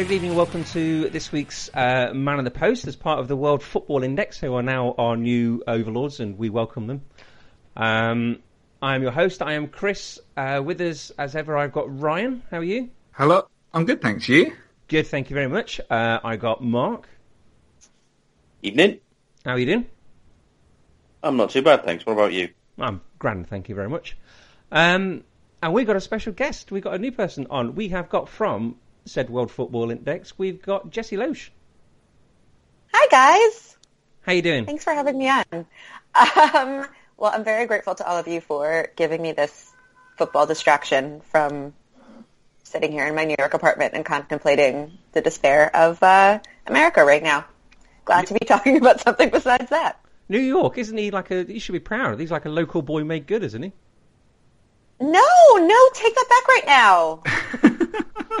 Hello, good evening. Welcome to this week's uh, Man of the Post as part of the World Football Index, who are now our new overlords, and we welcome them. Um, I am your host. I am Chris. Uh, with us, as ever, I've got Ryan. How are you? Hello, I'm good, thanks. You? Good, thank you very much. Uh, I got Mark. Evening. How are you doing? I'm not too bad, thanks. What about you? I'm grand, thank you very much. Um, and we've got a special guest. We've got a new person on. We have got from said World Football Index. We've got Jesse Loesch. Hi guys. How you doing? Thanks for having me on. Um, well, I'm very grateful to all of you for giving me this football distraction from sitting here in my New York apartment and contemplating the despair of uh, America right now. Glad to be talking about something besides that. New York, isn't he like a? He should be proud. Of he's like a local boy made good, isn't he? No, no, take that back right now.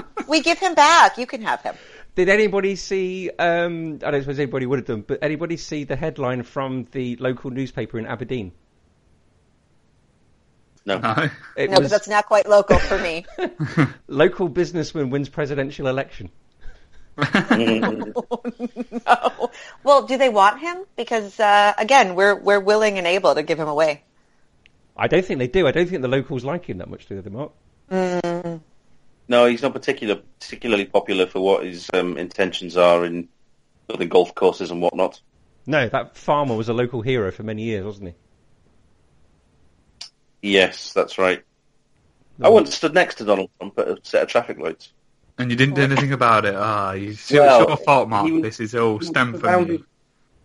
we give him back. You can have him. Did anybody see? Um, I don't suppose anybody would have done, but anybody see the headline from the local newspaper in Aberdeen? No. No. It No, but was that's not quite local for me. local businessman wins presidential election. Mm, no. Well, do they want him? Because uh, again, we're we're willing and able to give him away. I don't think they do. I don't think the locals like him that much, do they, Mark? No, he's not particular, particularly popular for what his um, intentions are in building golf courses and whatnot. No, that farmer was a local hero for many years, wasn't he? Yes, that's right. I once stood next to Donald Trump at a set of traffic lights. And you didn't do anything about it. Ah, you it's Well, your fault, Mark. he was- this is all he was stem from you.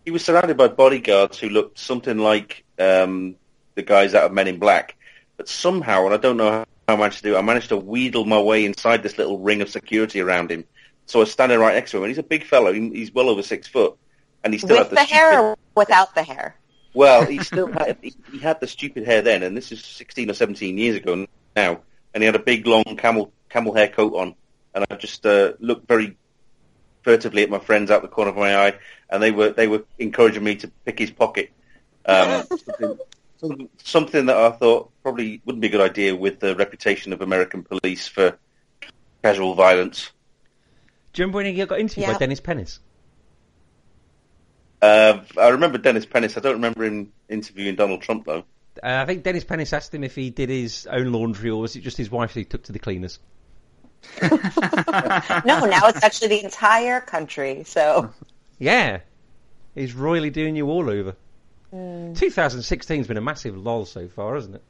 He was surrounded by bodyguards who looked something like um, the guys out of Men in Black, but somehow, and I don't know how I managed to do I managed to wheedle my way inside this little ring of security around him. So I was standing right next to him, and he's a big fellow. He- He's well over six foot, and he still With had the hair stupid- or without the hair? Well, he still had he, he had the stupid hair then, and this is sixteen or seventeen years ago now, and he had a big long camel camel hair coat on, and I just uh, looked very furtively at my friends out the corner of my eye, and they were they were encouraging me to pick his pocket. Um, something, something- something that I thought probably wouldn't be a good idea with the reputation of American police for casual violence. Do you remember when he got interviewed by Dennis Pennis? Uh, I remember Dennis Pennis. I don't remember him interviewing Donald Trump though. Uh, I think Dennis Pennis asked him if he did his own laundry or was it just his wife that he took to the cleaners? No, now it's actually the entire country. So Yeah, he's royally doing you all over. 2016's been a massive lull so far, hasn't it?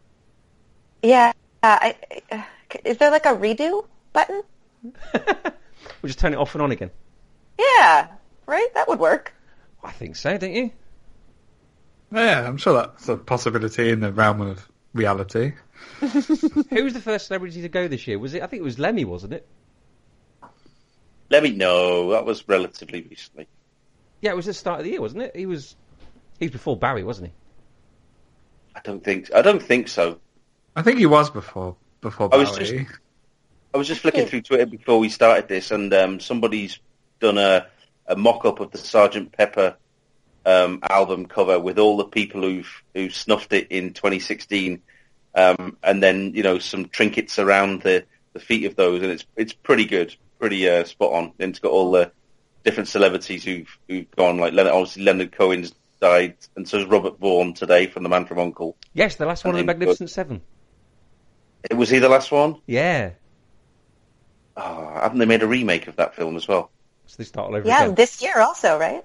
yeah, uh, I, uh, is there like a redo button? We'll just turn it off and on again. Yeah, right. That would work. I think so, don't you? Yeah, I'm sure that's a possibility in the realm of reality. Who was the first celebrity to go this year? Was it? I think it was Lemmy, wasn't it? Let me know. That was relatively recently. Yeah, it was the start of the year, wasn't it? He was. He was before Barry, wasn't he? I don't think. I don't think so. I think he was before before I was Barry. just- I was just flicking through Twitter before we started this, and um, somebody's done a, a mock-up of the Sergeant Pepper um, album cover with all the people who've who snuffed it in 2016, um, and then you know some trinkets around the, the feet of those, and it's it's pretty good, pretty uh, spot on. And it's got all the different celebrities who've who've gone, like Leonard, obviously Leonard Cohen's died, and so is Robert Vaughan today from The Man from Uncle. Yes, the last one of the And then- Magnificent Seven. Was he the last one? Yeah. Oh, haven't they made a remake of that film as well? So they start all over Yeah, again. this year also, right?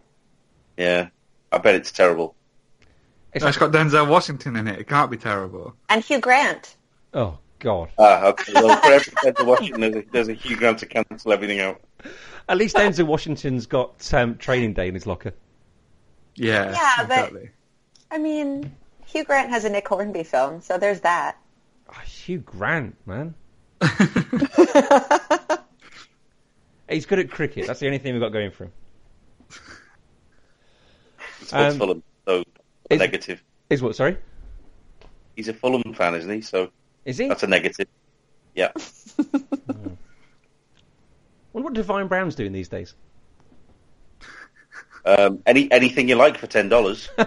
Yeah, I bet it's terrible. It's No, it's got Denzel Washington in it. It can't be terrible. And Hugh Grant. Oh God. Ah, okay. Well, for every Denzel Washington, there's a, there's a Hugh Grant to cancel everything out. At least Denzel Washington's got um, training day in his locker. Yeah, Yeah, but- I mean, Hugh Grant has a Nick Hornby film, so there's that. Oh, Hugh Grant, man. He's good at cricket. That's the only thing we've got going for him. It's Um, Fulham, so is- negative. Is what? Sorry. He's a Fulham fan, isn't he? So Is he? that's a negative. Yeah. Wonder what Divine Brown's doing these days. Um, any anything you like for ten dollars.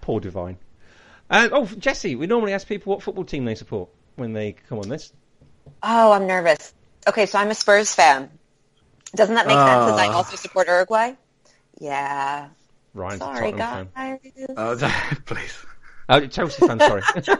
Poor Divine. Uh, oh, Jesse, we normally ask people what football team they support when they come on this. Oh, I'm nervous. Okay, so I'm a Spurs fan. Doesn't that make sense? As I Ah. also support Uruguay. Yeah. Ryan's a Sorry, Tottenham fan. guys. Uh, please. Oh, Chelsea fan, sorry.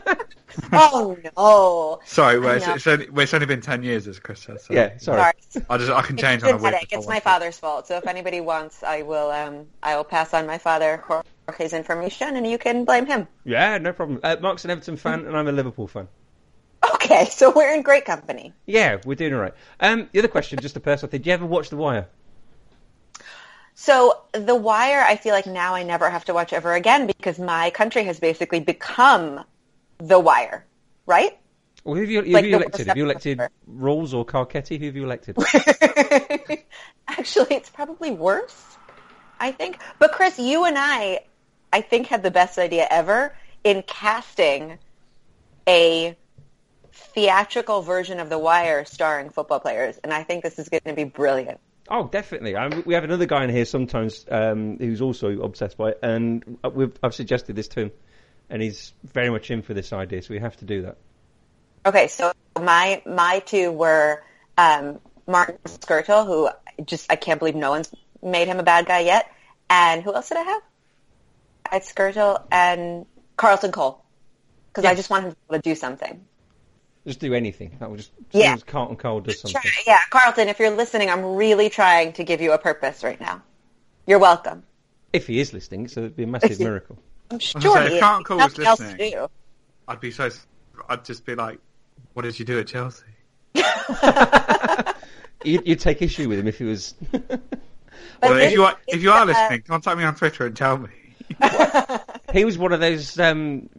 oh no. Sorry, well, it's, it's, only, well, it's only been 10 years, as Chris says. So yeah, sorry. Sorry. I, just, I can change It's on a whim. genetic. It's my father's fault. So if anybody wants, I will. Um, I will pass on my father Jorge's information, and you can blame him. Yeah, no problem. Uh, Mark's an Everton fan, and I'm a Liverpool fan. Okay, so we're in great company. Yeah, we're doing all right. Um, the other question, just a personal thing. Do you ever watch The Wire? So The Wire, I feel like now I never have to watch ever again because my country has basically become The Wire, right? Or who have you, who Like have you elected? Have you elected. Rawls or Carcetti? Who have you elected? Actually, it's probably worse, I think. But Chris, you and I, I think, had the best idea ever in casting a theatrical version of The Wire starring football players, and I think this is going to be brilliant. Oh, definitely. I, we have another guy in here sometimes um, who's also obsessed by it, and we've, I've suggested this to him, and he's very much in for this idea, so we have to do that. Okay, so my my two were um, Martin Skrtel, who just I can't believe no one's made him a bad guy yet, and who else did I have? I had Skirtle and Carlton Cole, because I just want him to do something. Just do anything. That will just Yeah. yeah. Carlton Cole does something. Try, yeah, Carlton, if you're listening, I'm really trying to give you a purpose right now. You're welcome. If he is listening, so it'd be a massive miracle. I'm was sure gonna say, he if is. Carlton Cole was Nothing else to listening- do. I'd be so. I'd just be like, "What did you do at Chelsea?" You'd, you'd take issue with him if he was. Well, if you are is, if you are uh, listening, contact me on Twitter and tell me. he was one of those. Um,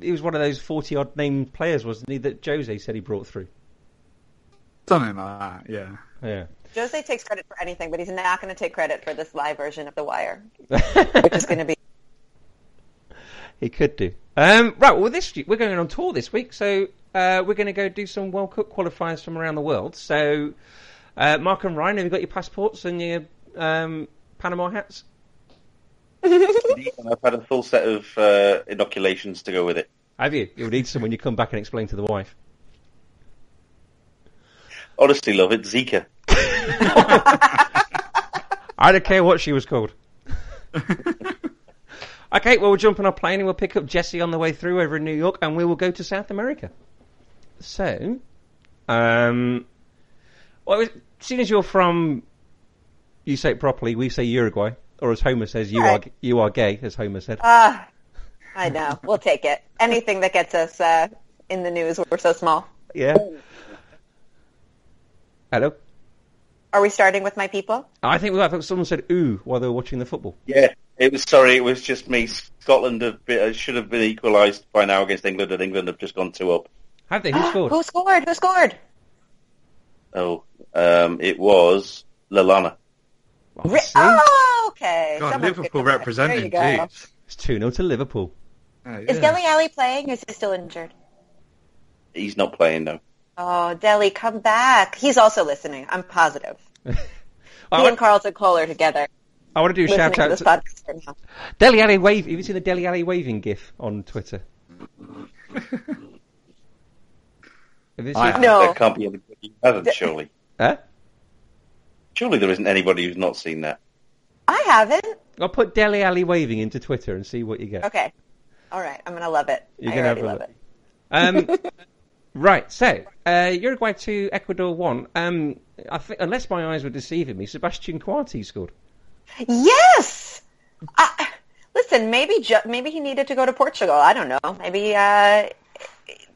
he was one of those forty odd named players, wasn't he? That Jose said he brought through. Something like that. Yeah. Yeah. Jose takes credit for anything, but he's not going to take credit for this live version of The Wire, which is going to be He could do. Um, right, well, this we're going on tour this week, so uh, we're going to go do some World Cup qualifiers from around the world. So, uh, Mark and Ryan, have you got your passports and your um, Panama hats? I've had a full set of uh, inoculations to go with it. Have you? You'll need some when you come back and explain to the wife. Honestly, love it. Zika. I don't care what she was called. okay, well, we'll jump on our plane and we'll pick up Jesse on the way through over in New York and we will go to South America. So, um, well, as soon as you're from, you say it properly, we say Uruguay, or as Homer says, you Right. are you are gay, as Homer said. Ah, I know. We'll take it. Anything that gets us uh, in the news. We're so small. yeah. Hello. Are we starting with my people? I think we I thought someone said ooh while they were watching the football. Yeah, it was. Sorry, it was just me. Scotland have been, uh, should have been equalised by now against England, and England have just gone two up. Have they? Who scored? Who scored? Who scored? Oh, um, it was Lallana. Oh, Ri- oh, okay. God, Liverpool representing. There you go. Jeez. It's 2 0 to Liverpool. Oh, Is. Dele Alli playing? Or is he still injured? He's not playing now. Oh, Dele, come back. He's also listening. I'm positive. I, He want, and Carlton Cole are together I want to do a shout to out this to podcast right now. Dele Alli wave. Have you seen the Dele Alli waving gif on Twitter? Have you seen I have. No. There can't be anybody who hasn't, surely. Huh? Surely there isn't anybody who's not seen that. I haven't. I'll put Dele Alli waving into Twitter and see what you get. Okay. All right. I'm going to love it. You're have a love look. it. Um, right, so uh, Uruguay two, Ecuador one. Um, I think, unless my eyes were deceiving me, Sebastian Coates scored. Yes. I, listen, maybe ju- maybe he needed to go to Portugal. I don't know. Maybe uh,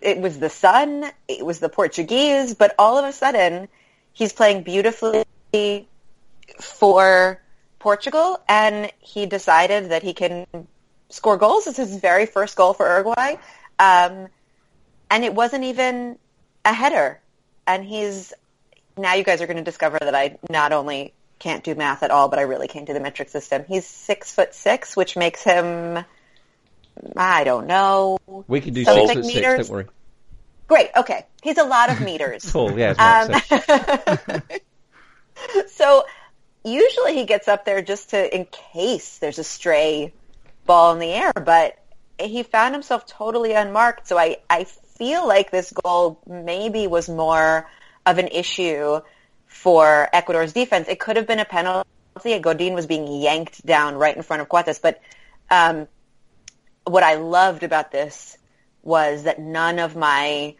it was the sun. It was the Portuguese. But all of a sudden, he's playing beautifully for Portugal, and he decided that he can score goals. This is his very first goal for Uruguay, um, and it wasn't even a header. And he's now you guys are going to discover that I not only can't do math at all, but I really can't do the metric system. He's six foot six, which makes him I don't know. We can do six it's foot six. meters? Don't worry. Great. Okay, he's a lot of meters. cool. yeah. Mark said. Um, so usually he gets up there just to in case there's a stray ball in the air, but he found himself totally unmarked. So I, I feel like this goal maybe was more of an issue for Ecuador's defense. It could have been a penalty. Godin was being yanked down right in front of Coates, but um, what I loved about this was that none of my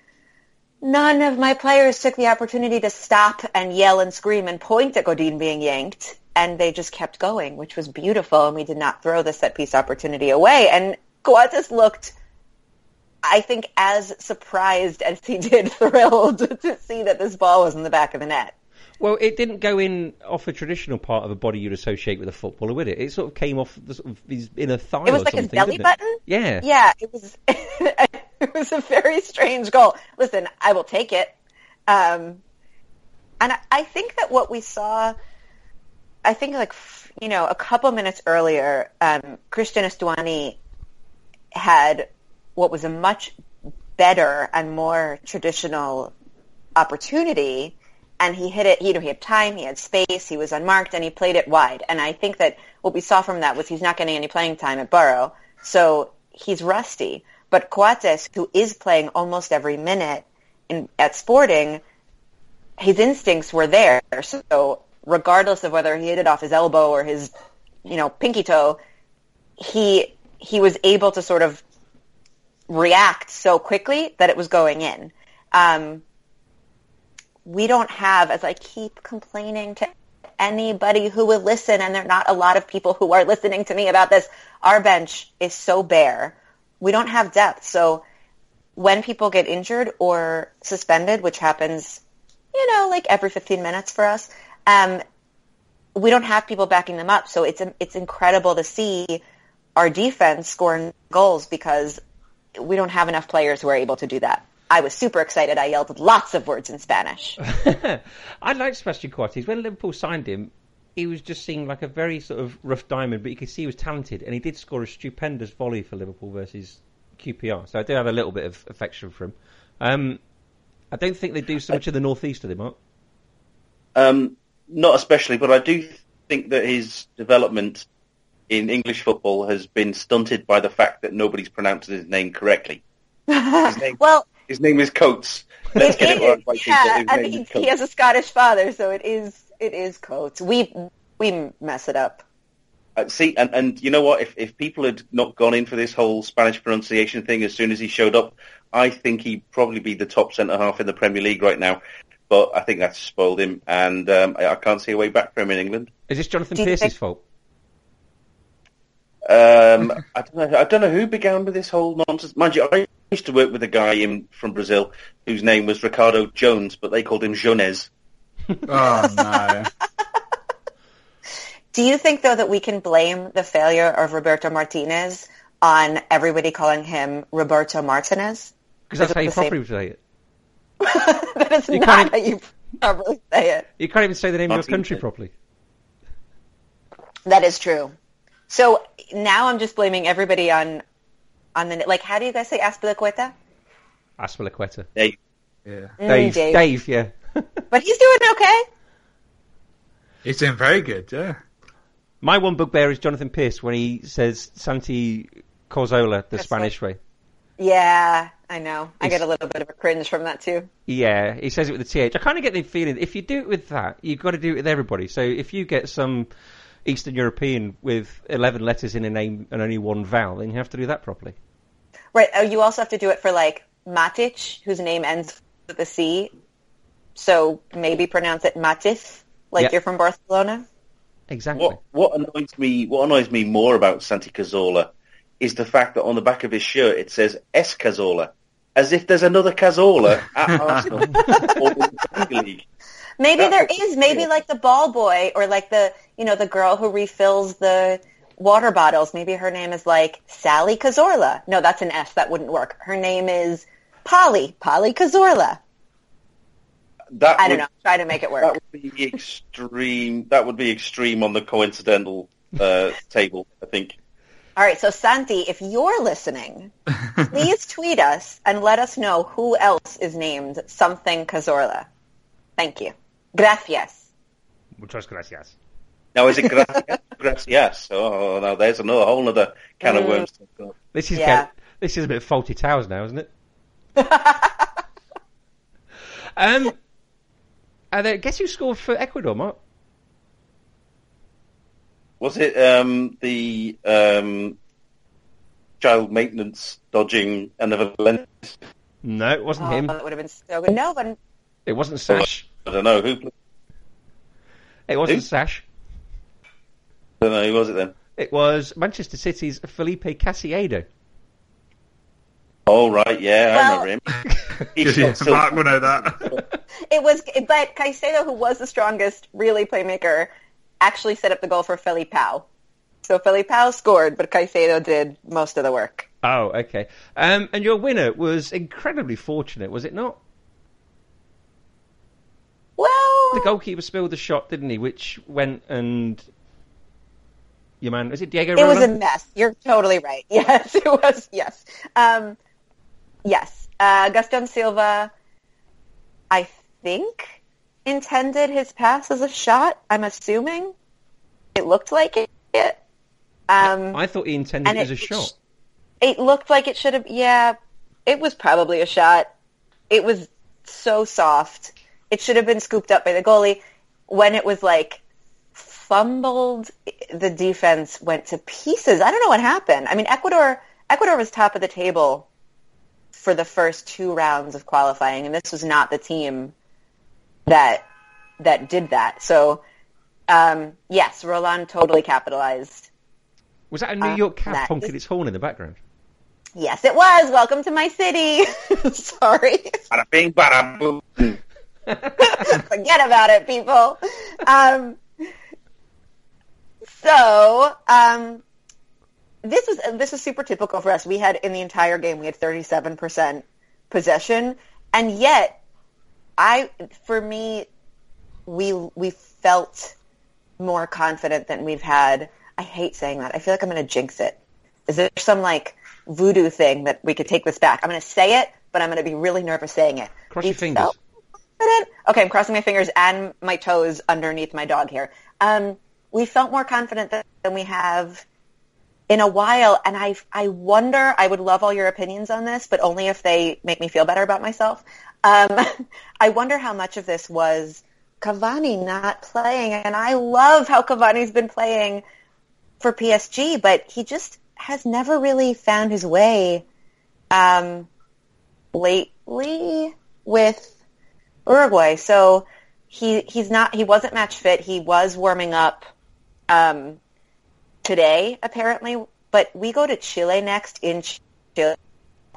none of my players took the opportunity to stop and yell and scream and point at Godin being yanked, and they just kept going, which was beautiful, and we did not throw the set piece opportunity away. And Coates looked, I think, as surprised as he did thrilled to see that this ball was in the back of the net. Well, it didn't go in off a traditional part of a body you'd associate with a footballer, would it? It sort of came off the sort of his inner thigh. It was like his belly button? Yeah. Yeah, it was. it was a very strange goal. Listen, I will take it. Um, and I, I think that what we saw, I think like you know, a couple minutes earlier, um, Christian Estuani had what was a much better and more traditional opportunity and he hit it, you know, he had time, he had space, he was unmarked, and he played it wide. And I think that what we saw from that was he's not getting any playing time at Boro, so he's rusty. But Coates, who is playing almost every minute in, at Sporting, his instincts were there. So regardless of whether he hit it off his elbow or his, you know, pinky toe, he he was able to sort of react so quickly that it was going in. Um, we don't have, as I keep complaining to anybody who will listen, and there are not a lot of people who are listening to me about this, our bench is so bare. We don't have depth. So when people get injured or suspended, which happens, you know, like every 15 minutes for us, um, we don't have people backing them up. So it's it's incredible to see our defense scoring goals because we don't have enough players who are able to do that. I was super excited. I yelled lots of words in Spanish. I liked Sebastian Coates. When Liverpool signed him, he was just seen like a very sort of rough diamond, but you could see he was talented, and he did score a stupendous volley for Liverpool versus QPR. So I do have a little bit of affection for him. Um, I don't think they do so much in the northeast, do they, Mark? Um, not especially, but I do think that his development in English football has been stunted by the fact that nobody's pronounced his name correctly. His name, well, his name is Coates. Let's it get it is, right. His yeah, name and is Coates. he has a Scottish father, so it is it is Coates. We we mess it up. Uh, see, and, and you know what? If if people had not gone in for this whole Spanish pronunciation thing as soon as he showed up, I think he'd probably be the top centre half in the Premier League right now. But I think that's spoiled him, and um, I, I can't see a way back for him in England. Is this Jonathan Do Pearce's think- fault? Um, I don't know. I don't know who began with this whole nonsense. Mind you, I used to work with a guy in from Brazil whose name was Ricardo Jones, but they called him Jones. Oh no. Do you think though that we can blame the failure of Roberto Martinez on everybody calling him Roberto Martinez? Because that's Is it how you the same- properly say it. that is You not can't how you properly say it. You can't even say the name of your Martinez. country properly. That is true. So now I'm just blaming everybody on on the like. How do you guys say Azpilicueta? Azpilicueta. They, Yeah. Mm, Dave, Dave. Dave, yeah. But he's doing okay. He's doing very good, yeah. My one bugbear is Jonathan Pearce when he says Santi Cazorla the That's Spanish way. Yeah, I know. I It's- get a little bit of a cringe from that too. Yeah, he says it with the TH. I kind of get the feeling if you do it with that, you've got to do it with everybody. So if you get some Eastern European with 11 letters in a name and only one vowel, then you have to do that properly. Right. Oh, you also have to do it for like Matic, whose name ends with a C. So maybe pronounce it Matis, like Yeah. you're from Barcelona. Exactly. what what annoys me what annoys me more about Santi Cazorla is the fact that on the back of his shirt it says S Cazorla, as if there's another Cazorla at Arsenal or in the League. Maybe That there would- Maybe like the ball boy or like the you know the girl who refills the water bottles. Maybe her name is like Sally Cazorla. No, that's an S. That wouldn't work. Her name is Polly. Polly Cazorla. That I would, don't know. Try to make it work. That work. would be extreme. That would be extreme on the coincidental uh, table. I think. All right. So Santi, if you're listening, please tweet us and let us know who else is named something Cazorla. Thank you. Gracias. Muchas gracias. Now is it gracias? gracias? Oh, now there's another whole other can of Mm. worms. This is Yeah. get- this is a bit of Fawlty Towers now, isn't it? um, and uh, guess who scored for Ecuador, Mark? Was it um, the um, child maintenance dodging and the No, it wasn't Oh, him. that would have been so good. No, but It wasn't Sash. I don't know who. It wasn't Who? Sash. I don't know who was it then. It was Manchester City's Felipe Caicedo. Oh right, yeah, Well- I remember him. He's Yeah, got still- Mark will know that. It was, but Caicedo, who was the strongest, really playmaker, actually set up the goal for Felipao. So Felipao scored, but Caicedo did most of the work. Oh, okay. Um, and your winner was incredibly fortunate, was it not? Well, The goalkeeper spilled the shot, didn't he? Which went and your man was it Diego? it was a mess. You're totally right. Yes, it was. Yes, um, yes. Uh, Gaston Silva, I think, intended his pass as a shot. I'm assuming it looked like it. Um, I thought he intended it as a it- shot. It looked like it should have. Yeah, it was probably a shot. It was so soft. It should have been scooped up by the goalie. When it was like fumbled, the defense went to pieces. I don't know what happened. I mean, Ecuador. Ecuador was top of the table for the first two rounds of qualifying, and this was not the team that that did that. So, um, yes, Rolan totally capitalized. Was that a New York cat honking is- its horn in the background? Yes, it was. Welcome to my city. Sorry. Bada bing, bada boom. Forget about it, people. Um, so, um, this was this was super typical for us. We had in the entire game we had 37% possession, and yet I for me we we felt more confident than we've had. I hate saying that. I feel like I'm going to jinx it. Is there some like voodoo thing that we could take this back? I'm going to say it, but I'm going to be really nervous saying it. Cross We your fingers. Okay, I'm crossing my fingers and my toes underneath my dog here. Um, we felt more confident than we have in a while, and I I wonder. I would love all your opinions on this, but only if they make me feel better about myself. Um, I wonder how much of this was Cavani not playing, and I love how Cavani's been playing for PSG, but he just has never really found his way um, lately with Uruguay. So he he's not he wasn't match fit. He was warming up um, today apparently, but we go to Chile next in Chile,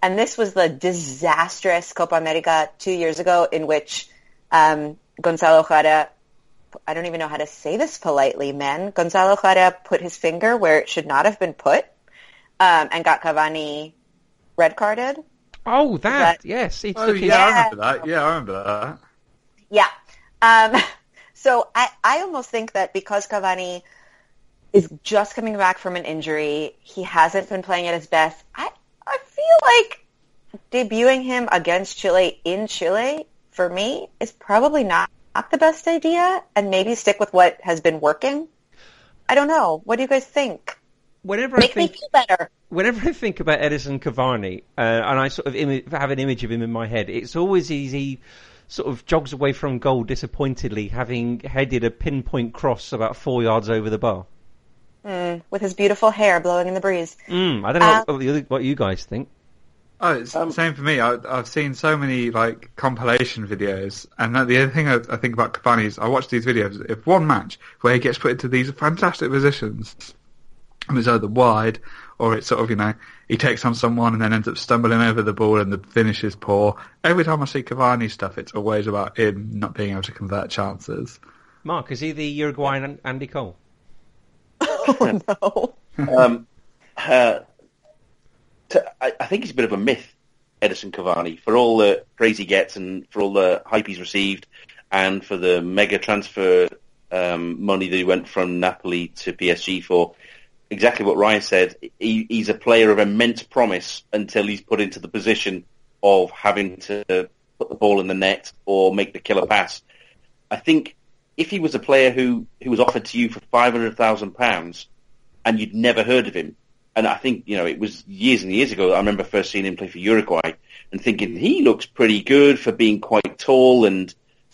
and this was the disastrous Copa America two years ago in which um, Gonzalo Jara. I don't even know how to say this politely, man. Gonzalo Jara put his finger where it should not have been put, um, and got Cavani red carded. Oh, that, that- yes. He Oh took his, yeah, I remember that. Yeah, I remember that. Yeah. Um, so I, I almost think that because Cavani is just coming back from an injury, he hasn't been playing at his best. I, I feel like debuting him against Chile in Chile, for me, is probably not, not the best idea, and maybe stick with what has been working. I don't know. What do you guys think? whenever I Make me think feel better. whenever I think about Edison Cavani, uh, and I sort of imi- have an image of him in my head, it's always easy. Sort of jogs away from goal disappointedly, having headed a pinpoint cross about four yards over the bar. With his beautiful hair blowing in the breeze. Mm, I don't know Uh, what, what, what you guys think. Oh, it's Um, same for me. I, I've seen so many like compilation videos, and that- the other thing I, I think about Cavani is I watch these videos. If one match where he gets put into these fantastic positions, and it's either wide or it's sort of you know he takes on someone and then ends up stumbling over the ball and the finish is poor. Every time I see Cavani stuff, it's always about him not being able to convert chances. Mark, is he the Uruguayan Andy Cole? Oh no. um, uh, to, I, I think he's a bit of a myth, Edison Cavani, for all the praise he gets and for all the hype he's received, and for the mega transfer um, money that he went from Napoli to PSG for. Exactly what Ryan said. He, he's a player of immense promise until he's put into the position of having to put the ball in the net or make the killer pass. I think if he was a player who, who was offered to you for five hundred thousand pounds and you'd never heard of him, and I think you know it was years and years ago. I remember first seeing him play for Uruguay and thinking he looks pretty good for being quite tall and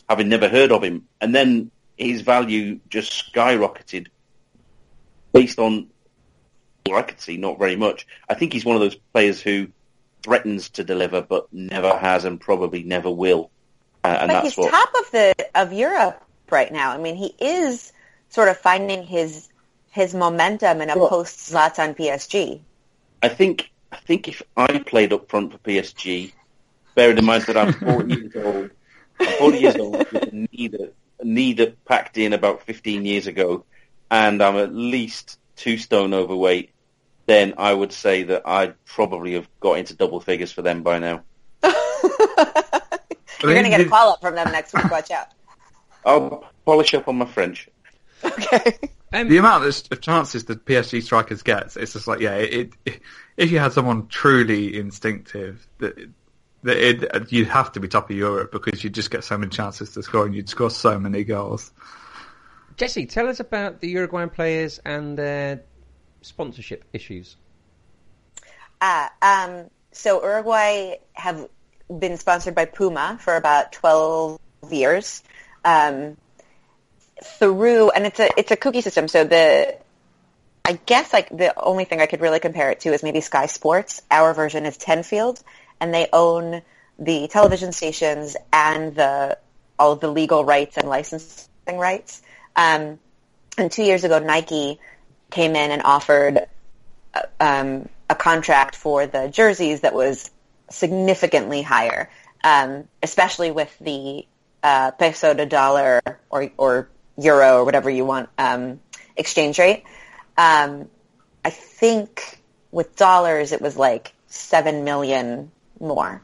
having never heard of him, and then his value just skyrocketed based on what I could see, not very much. I think he's one of those players who threatens to deliver but never has and probably never will. Uh, and But that's he's what top of the of Europe right now. I mean, he is sort of finding his his momentum in a Well- post Zlatan PSG. I think I think if I played up front for PSG, bearing in mind that I'm 40 years old, I'm 40 years old with a knee that, a knee that packed in about 15 years ago, and I'm at least two stone overweight, then I would say that I'd probably have got into double figures for them by now. You're going to get a call up from them next week. Watch out. I'll polish up on my French. Okay. Um, The amount of of chances that PSG strikers gets, it's just like yeah. It, it if you had someone truly instinctive, that that it, you'd have to be top of Europe because you'd just get so many chances to score and you'd score so many goals. Jesse, tell us about the Uruguayan players and their sponsorship issues. Uh, um, so Uruguay have been sponsored by Puma for about 12 years. Um, through, and it's a, it's a cookie system. So the, I guess like the only thing I could really compare it to is maybe Sky Sports. Our version is Tenfield and they own the television stations and the, all of the legal rights and licensing rights. Um, and two years ago, Nike came in and offered um, a contract for the jerseys that was significantly higher, um, especially with the uh, peso to dollar or, or euro or whatever you want um, exchange rate. Um, I think with dollars it was like seven million more,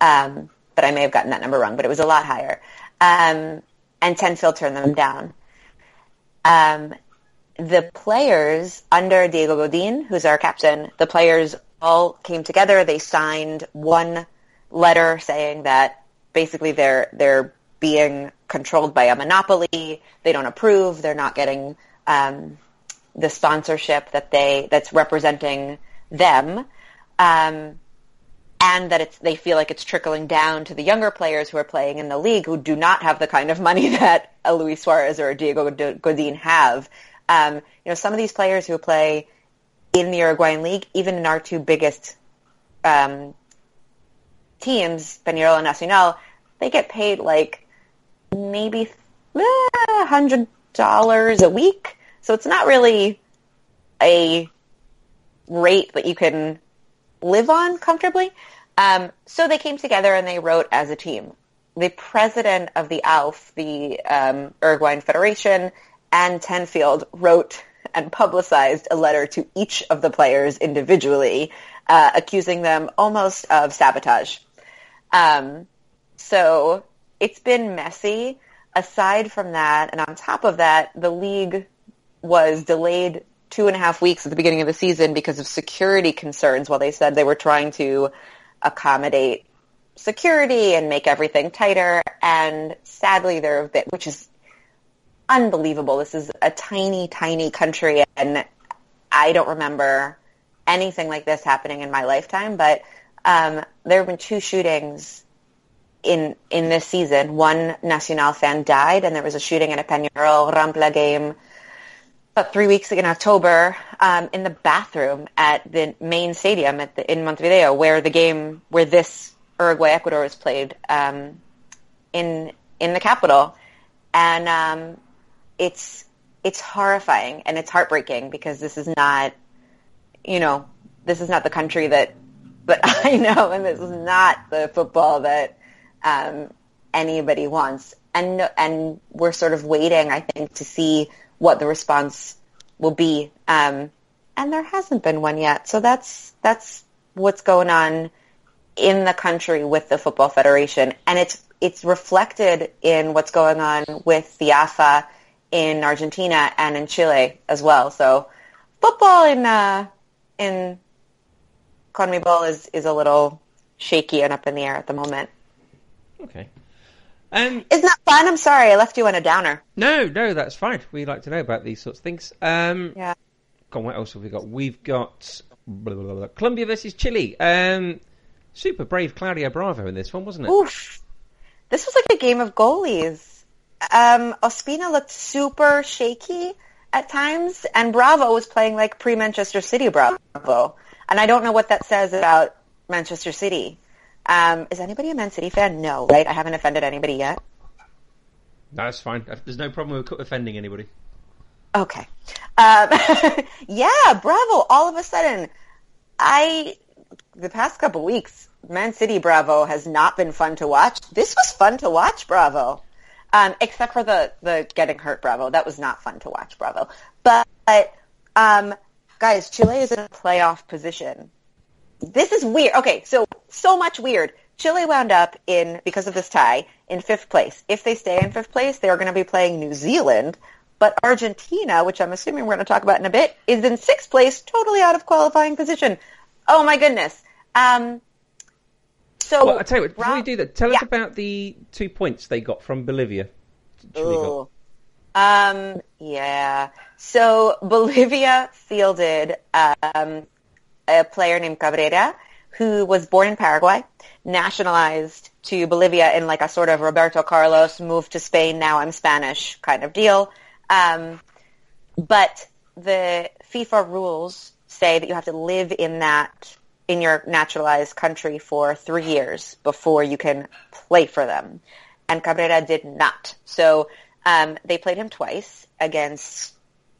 um, but I may have gotten that number wrong. But it was a lot higher, um, and Tenfield turned them down. Um, the players under Diego Godin, who's our captain, the players all came together. They signed one letter saying that basically they're they're being controlled by a monopoly. They don't approve. They're not getting um, the sponsorship that they that's representing them, um, and that it's they feel like it's trickling down to the younger players who are playing in the league who do not have the kind of money that a Luis Suarez or a Diego Godin have. Um, you know, some of these players who play in the Uruguayan league, even in our two biggest um, teams, Peñarol and Nacional, they get paid like maybe eh, hundred dollars a week. So it's not really a rate that you can live on comfortably. Um, so they came together and they wrote as a team. The president of the AUF, the um, Uruguayan Federation, and Tenfield wrote and publicized a letter to each of the players individually, uh, accusing them almost of sabotage. Um, so it's been messy. Aside from that, and on top of that, the league was delayed two and a half weeks at the beginning of the season because of security concerns while they said they were trying to accommodate security and make everything tighter. And sadly, there have been, which is unbelievable. This is a tiny, tiny country, and I don't remember anything like this happening in my lifetime. But um, there have been two shootings in in this season. One Nacional fan died, and there was a shooting at a Peñarol Rampla game about three weeks ago in October um, in the bathroom at the main stadium at the, in Montevideo, where the game where this Uruguay Ecuador was played um, in in the capital, and um, it's it's horrifying and it's heartbreaking because this is not you know, this is not the country that that I know, and this is not the football that um, anybody wants. And and we're sort of waiting, I think, to see what the response will be. Um, and there hasn't been one yet. So that's that's what's going on in the country with the football federation, and it's it's reflected in what's going on with the AFA in Argentina and in Chile as well. So football in uh, in CONMEBOL is is a little shaky and up in the air at the moment. Okay. Um, Isn't that fun? I'm sorry, I left you on a downer. no, no, that's fine. We like to know about these sorts of things. Um, Yeah. Come on, what else have we got? We've got blah, blah, blah, blah. Colombia versus Chile. Um, super brave Claudio Bravo in this one, wasn't it? Oof. This was like a game of goalies. Um, Ospina looked super shaky at times, and Bravo was playing like pre-Manchester City Bravo. And I don't know what that says about Manchester City. Um, is anybody a Man City fan? No, right? I haven't offended anybody yet. No, that's fine. There's no problem with offending anybody. Okay. Um, yeah, Bravo. All of a sudden, I the past couple weeks, Man City Bravo has not been fun to watch. This was fun to watch, Bravo. Um, except for the the getting hurt Bravo. That was not fun to watch, Bravo. But um, guys, Chile is in a playoff position. This is weird. Okay, so so much weird. Chile wound up in because of this tie in fifth place. If they stay in fifth place, they are going to be playing New Zealand. But Argentina, which I'm assuming we're going to talk about in a bit, is in sixth place, totally out of qualifying position. Oh my goodness. Um, so Well, I tell you what, before you do that, tell us about the two points they got from Bolivia. Chile got. Um, yeah. So Bolivia fielded um, a player named Cabrera who was born in Paraguay, nationalized to Bolivia in like a sort of Roberto Carlos, moved to Spain, now I'm Spanish kind of deal. Um, but the FIFA rules say that you have to live in that in your naturalized country for three years before you can play for them. And Cabrera did not. So um, they played him twice against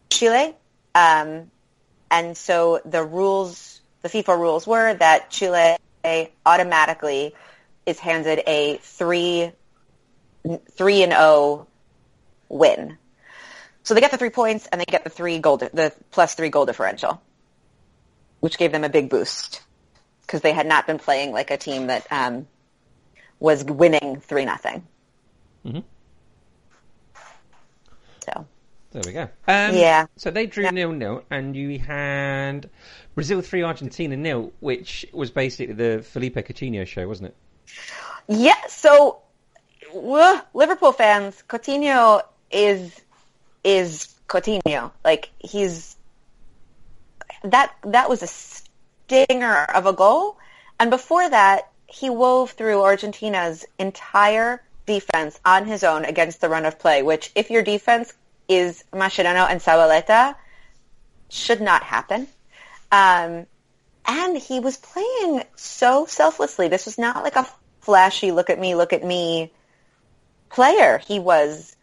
Chile. Um, and so the rules, the FIFA rules were that Chile automatically is handed a three, three and O win. So they get the three points and they get the three goal, the plus three goal differential, which gave them a big boost because they had not been playing like a team that um, was winning three nothing. Mhm. So There we go. Um, Yeah. So they drew nil nil, and you had Brazil three, Argentina nil, which was basically the Felipe Coutinho show, wasn't it? Yeah, so Liverpool fans, Coutinho is is Coutinho. Like he's that that was a stinger of a goal, and before that, he wove through Argentina's entire defense on his own against the run of play. Which, if your defense is Mascherano and Zabaleta, should not happen. Um, and he was playing so selflessly. This was not like a flashy look at me, look at me player. He was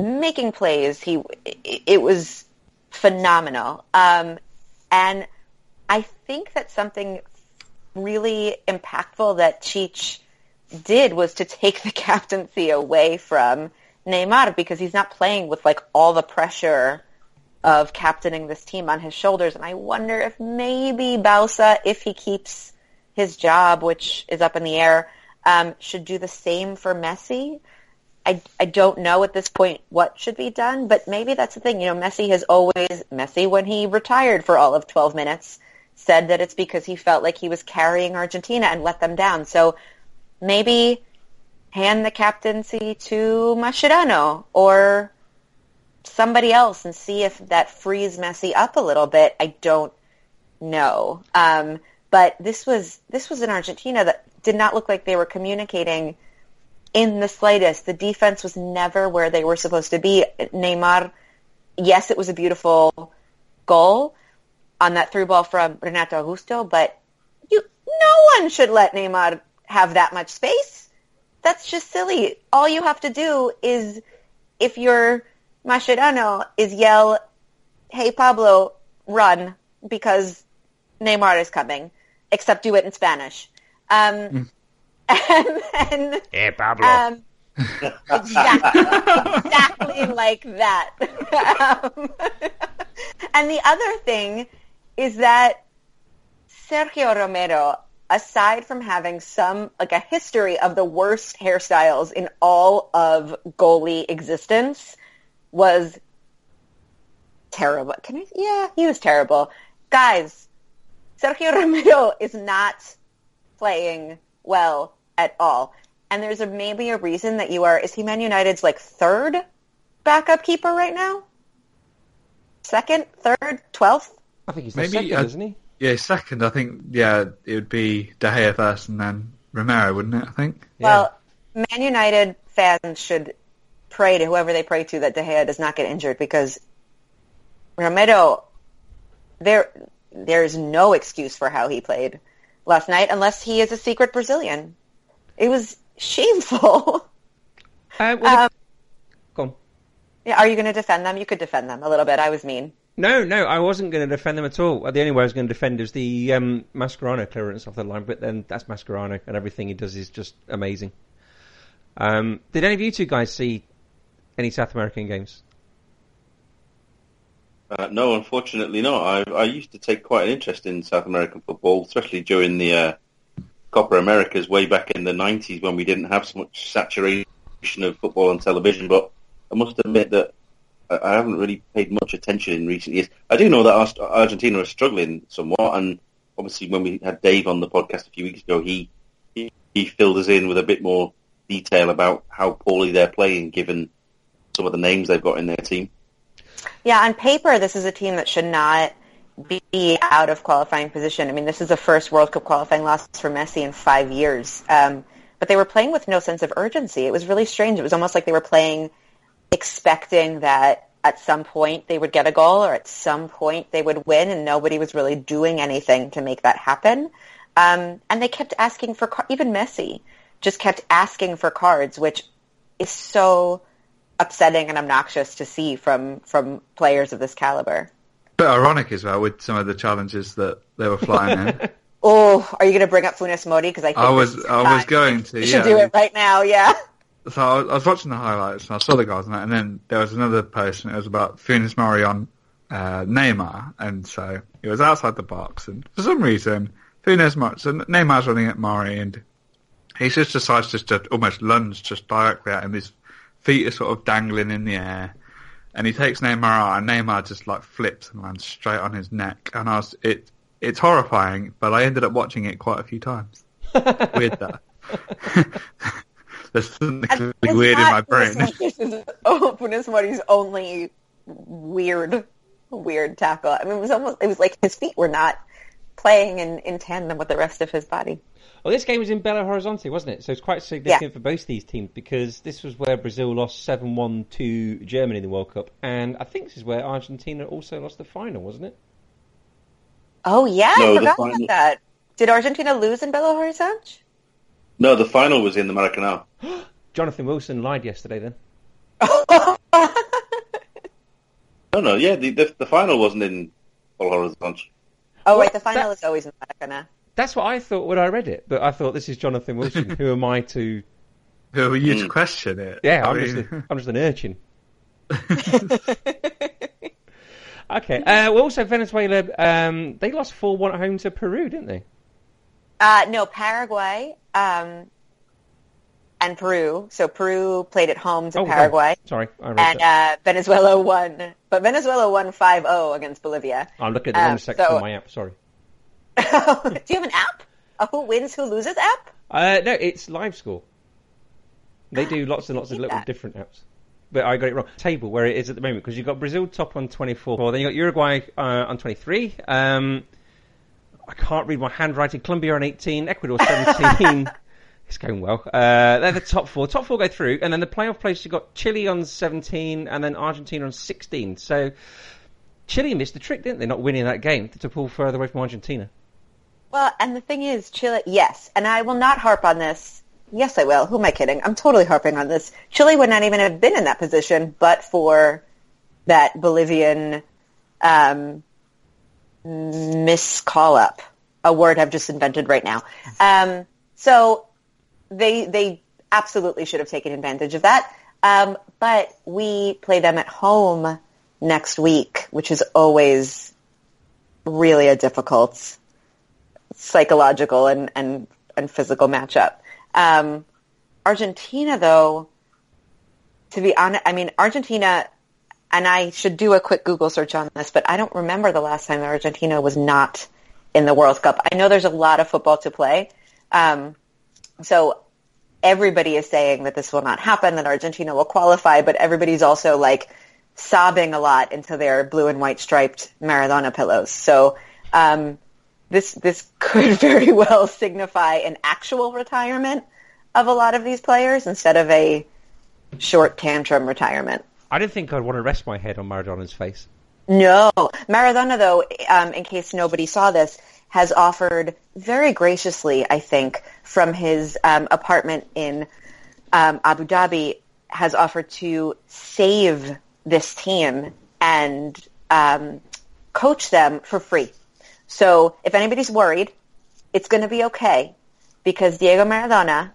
making plays. He it was phenomenal. Um, and I think that something really impactful that Tite did was to take the captaincy away from Neymar because he's not playing with like all the pressure of captaining this team on his shoulders. And I wonder if maybe Bauza, if he keeps his job, which is up in the air, um, should do the same for Messi. I, I don't know at this point what should be done, but maybe that's the thing. You know, Messi has always, Messi when he retired for all of 12 minutes, said that it's because he felt like he was carrying Argentina and let them down. So maybe hand the captaincy to Mascherano or somebody else and see if that frees Messi up a little bit. I don't know. Um, but this was this was an Argentina that did not look like they were communicating in the slightest. The defense was never where they were supposed to be. Neymar, yes, it was a beautiful goal on that through ball from Renato Augusto, but you no one should let Neymar have that much space. That's just silly. All you have to do is if you're Mascherano is yell, "Hey Pablo, run," because Neymar is coming, except do it in Spanish. Um, and then, Yeah, Pablo. um, exactly, exactly like that. Um, and the other thing is that Sergio Romero, aside from having some, like a history of the worst hairstyles in all of goalie existence, was terrible. Can I? Yeah, he was terrible. Guys, Sergio Romero is not playing well at all. And there's a, maybe a reason that you are, is he Man United's like third backup keeper right now? Second, third, twelfth? I think he's the maybe, second, uh, isn't he? Yeah, second, I think, yeah, it would be De Gea first and then Romero, wouldn't it, I think? Yeah. Well, Man United fans should pray to whoever they pray to that De Gea does not get injured because Romero, there, there's no excuse for how he played last night unless he is a secret Brazilian. It was shameful. Uh, well, Um, yeah, are you going to defend them? You could defend them a little bit. I was mean. No, no, I wasn't going to defend them at all. The only way I was going to defend is the um, Mascherano clearance off the line, but then that's Mascherano, and everything he does is just amazing. Um, did any of you two guys see any South American games? Uh, no, unfortunately not. I, I used to take quite an interest in South American football, especially during the uh, Americas way back in the 90s when we didn't have so much saturation of football on television. But I must admit that I, haven't really paid much attention in recent years. I do know that Argentina are struggling somewhat, and obviously when we had Dave on the podcast a few weeks ago, he, he filled us in with a bit more detail about how poorly they're playing, given some of the names they've got in their team. Yeah, on paper, this is a team that should not be out of qualifying position. I mean, this is the first World Cup qualifying loss for Messi in five years. Um, but they were playing with no sense of urgency. It was really strange. It was almost like they were playing expecting that at some point they would get a goal or at some point they would win, and nobody was really doing anything to make that happen. Um, and they kept asking for, even Messi just kept asking for cards, which is so upsetting and obnoxious to see from from players of this caliber. Bit ironic as well with some of the challenges that they were flying in. Oh, are you going to bring up Funes Mori? Because I I was, I the was going to, You yeah. should do it right now. Yeah. So I was, I was watching the highlights and I saw the guys, and and then there was another post and it was about Funes Mori on uh, Neymar, and so it was outside the box, and for some reason Funes Mori, so Neymar's running at Mori, and he just decides just to almost lunge just directly at him. His feet are sort of dangling in the air, and he takes Neymar out, and Neymar just like flips and lands straight on his neck, and I was it. It's horrifying, but I ended up watching it quite a few times. Weird that. There's something really weird in my brain. This is oh, only weird, weird tackle. I mean, it was almost. It was like his feet were not playing in, in tandem with the rest of his body. Well, this game was in Belo Horizonte, wasn't it? So it's quite significant for both these teams because this was where Brazil lost 7-1 to Germany in the World Cup, and I think this is where Argentina also lost the final, wasn't it? Oh yeah, No, I the forgot final- about that. Did Argentina lose in Belo Horizonte? No, the final was in the Maracanã. Jonathan Wilson lied yesterday then. No, no, yeah, the the, the final wasn't in Belo Horizonte. Oh Well, wait, the final that's- is always in Maracanã. That's what I thought when I read it, but I thought this is Jonathan Wilson. Who am I to? Who are you to Mm. question it? Yeah, I I'm mean- just a, I'm just an urchin. Okay. Uh, well, also Venezuela, um, they lost four one at home to Peru, didn't they? Uh, no, Paraguay um, and Peru. So Peru played at home to Oh, Paraguay, oh, sorry, I read and that. uh, Venezuela won. But Venezuela won 5-0 against Bolivia. I'm looking at the wrong um, section so- of my app. Sorry. Do you have an app? A who wins, who loses app? Uh, no, it's live score. They do lots and lots of little that. different apps. But I got it wrong. Table where it is at the moment because you've got Brazil top on 24. Well, then you've got Uruguay uh, on 23. Um, I can't read my handwriting. Colombia on 18. Ecuador 17. it's going well. Uh, they're the top four. Top four go through, and then the playoff place you've got Chile on 17, and then Argentina on 16. So Chile missed the trick, didn't they? Not winning that game to pull further away from Argentina. Well, and the thing is, Chile, yes, and I will not harp on this. Yes, I will. Who am I kidding? I'm totally harping on this. Chile would not even have been in that position but for that Bolivian um, miss call up, a word I've just invented right now. Um, so they they absolutely should have taken advantage of that. Um, but we play them at home next week, which is always really a difficult psychological and, and, and physical matchup. Um, Argentina, though, to be honest, I mean, Argentina, and I should do a quick Google search on this, but I don't remember the last time Argentina was not in the World Cup. I know there's a lot of football to play. Um, so everybody is saying that this will not happen, that Argentina will qualify, but everybody's also like sobbing a lot into their blue and white striped Maradona pillows. So um, this this could very well signify an actual retirement of a lot of these players instead of a short tantrum retirement. I didn't think I'd want to rest my head on Maradona's face. No, Maradona though, um, in case nobody saw this, has offered very graciously, I think, from his um, apartment in um, Abu Dhabi, has offered to save this team and um, coach them for free. So if anybody's worried, it's going to be okay because Diego Maradona,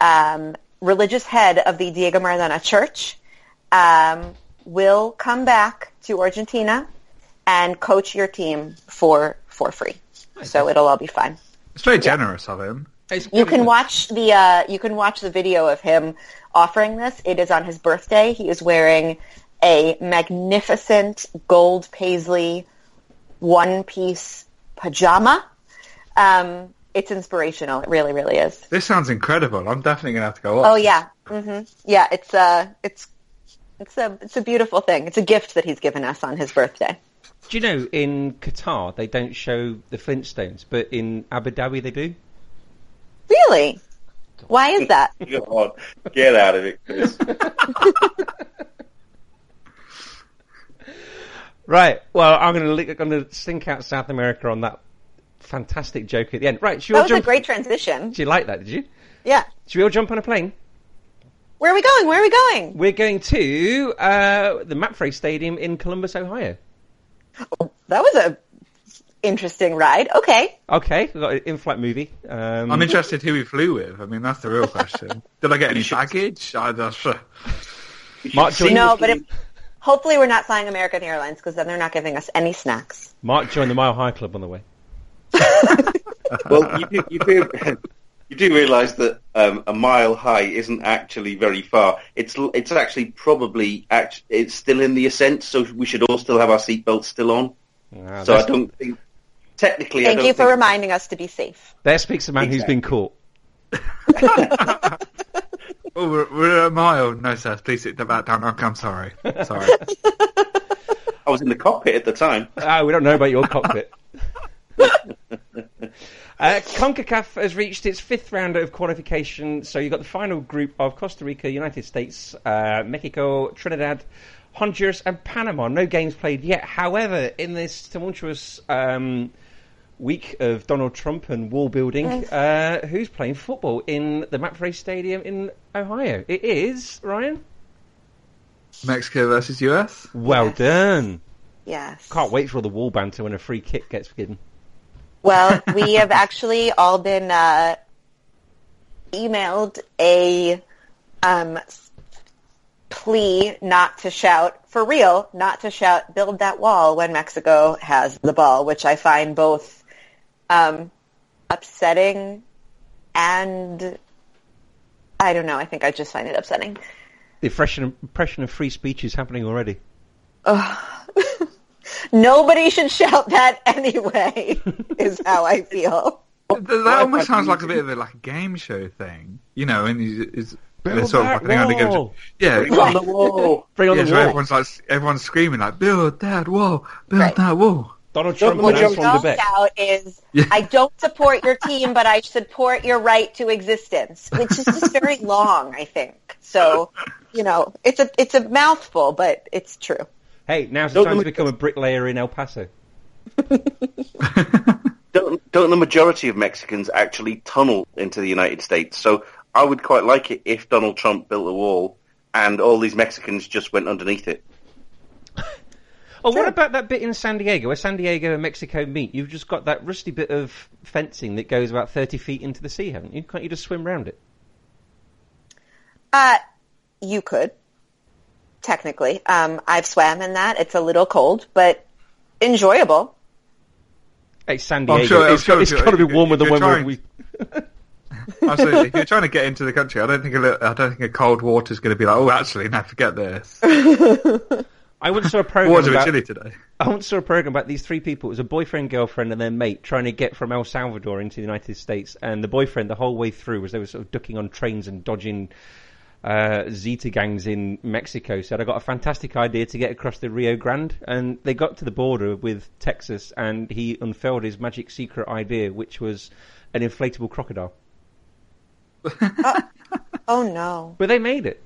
um, religious head of the Diego Maradona Church, um, will come back to Argentina and coach your team for for free. So it'll all be fine. It's very generous of him. You can watch the uh, you can watch the video of him offering this. It is on his birthday. He is wearing a magnificent gold paisley one piece pajama. Um, it's inspirational. It really, really is. This sounds incredible. I'm definitely gonna have to go watch. Oh yeah, mm-hmm. yeah. It's uh, it's it's a it's a beautiful thing. It's a gift that he's given us on his birthday. Do you know in Qatar they don't show the Flintstones, but in Abu Dhabi they do? Really? Why is that? Get out of it, Chris. Right. Well, I'm going to I'm going to sink out South America on that fantastic joke at the end. Right. Should That all was a great transition. Did you like that? Did you? Yeah. Should we all jump on a plane? Where are we going? Where are we going? We're going to uh, the Mapfre Stadium in Columbus, Ohio. That was a interesting ride. Okay. Okay, we've got an in-flight movie. Um, I'm interested who we flew with. I mean, that's the real question. Did I get any baggage? I, that's, Mark No, but if, hopefully we're not flying American Airlines because then they're not giving us any snacks. Mark joined the Mile High Club on the way. well, you do, you do, you do realise that um, a mile high isn't actually very far. It's it's actually probably act, it's still in the ascent, so we should all still have our seatbelts still on. Ah, So I don't think technically. I Thank don't you for think- reminding us to be safe. there speaks a man who's been caught. oh, we're, we're at a mile. No, sir. Please sit back down. Okay, I'm sorry. Sorry. I was in the cockpit at the time. Ah, we don't know about your cockpit. Uh, CONCACAF has reached its fifth round of qualification, so you've got the final group of Costa Rica, United States, uh, Mexico, Trinidad, Honduras, and Panama. No games played yet. However, in this tumultuous um, week of Donald Trump and wall building, uh, who's playing football in the Mapfre Stadium in Ohio? It is Ryan. Mexico versus US. Well Yes. done. Yes. Can't wait for all the wall banter when a free kick gets given. Well, we have actually all been uh, emailed a um, plea not to shout, for real, not to shout, build that wall when Mexico has the ball, which I find both um, upsetting and I don't know. I think I just find it upsetting. The impression, impression of free speech is happening already. Nobody should shout that anyway, is how I feel. Th- That almost sounds like a bit of a like a game show thing, you know. And he's, he's Build it's sort that of like a thing the wall. show. Yeah, Bring on the wall. Bring on yeah. the So wall. everyone's like everyone's screaming like, "Build that wall! Build Right. that wall!" Donald Jump Trump on, announced jump from the Don't is I don't support your team, but I support your right to existence, which is just very long, I think. So, you know, it's a it's a mouthful, but it's true. Hey, now's the Don't time to become a bricklayer in El Paso. Don't, don't the majority of Mexicans actually tunnel into the United States? So I would quite like it if Donald Trump built a wall and all these Mexicans just went underneath it. Oh, what about that bit in San Diego, where San Diego and Mexico meet? You've just got that rusty bit of fencing that goes about 30 feet into the sea, haven't you? Can't you just swim around it? Uh, you could, technically. Um, I've swam in that. It's a little cold, but enjoyable. It's San Well, Diego. I'm sure- I'm it's sure got, if it's you're- got to be if warmer you're than when trying- we. Absolutely. if you're trying to get into the country, I don't think a little, I don't think a cold water is going to be like, oh, actually, now forget this. I once saw a program Water's a bit about. chilly today. I once saw a program about these three people. It was a boyfriend, girlfriend, and their mate trying to get from El Salvador into the United States. And the boyfriend, the whole way through, as they were sort of ducking on trains and dodging uh, Zeta gangs in Mexico, said, "I got a fantastic idea to get across the Rio Grande." And they got to the border with Texas, and he unfurled his magic secret idea, which was an inflatable crocodile. Oh no. But they made it.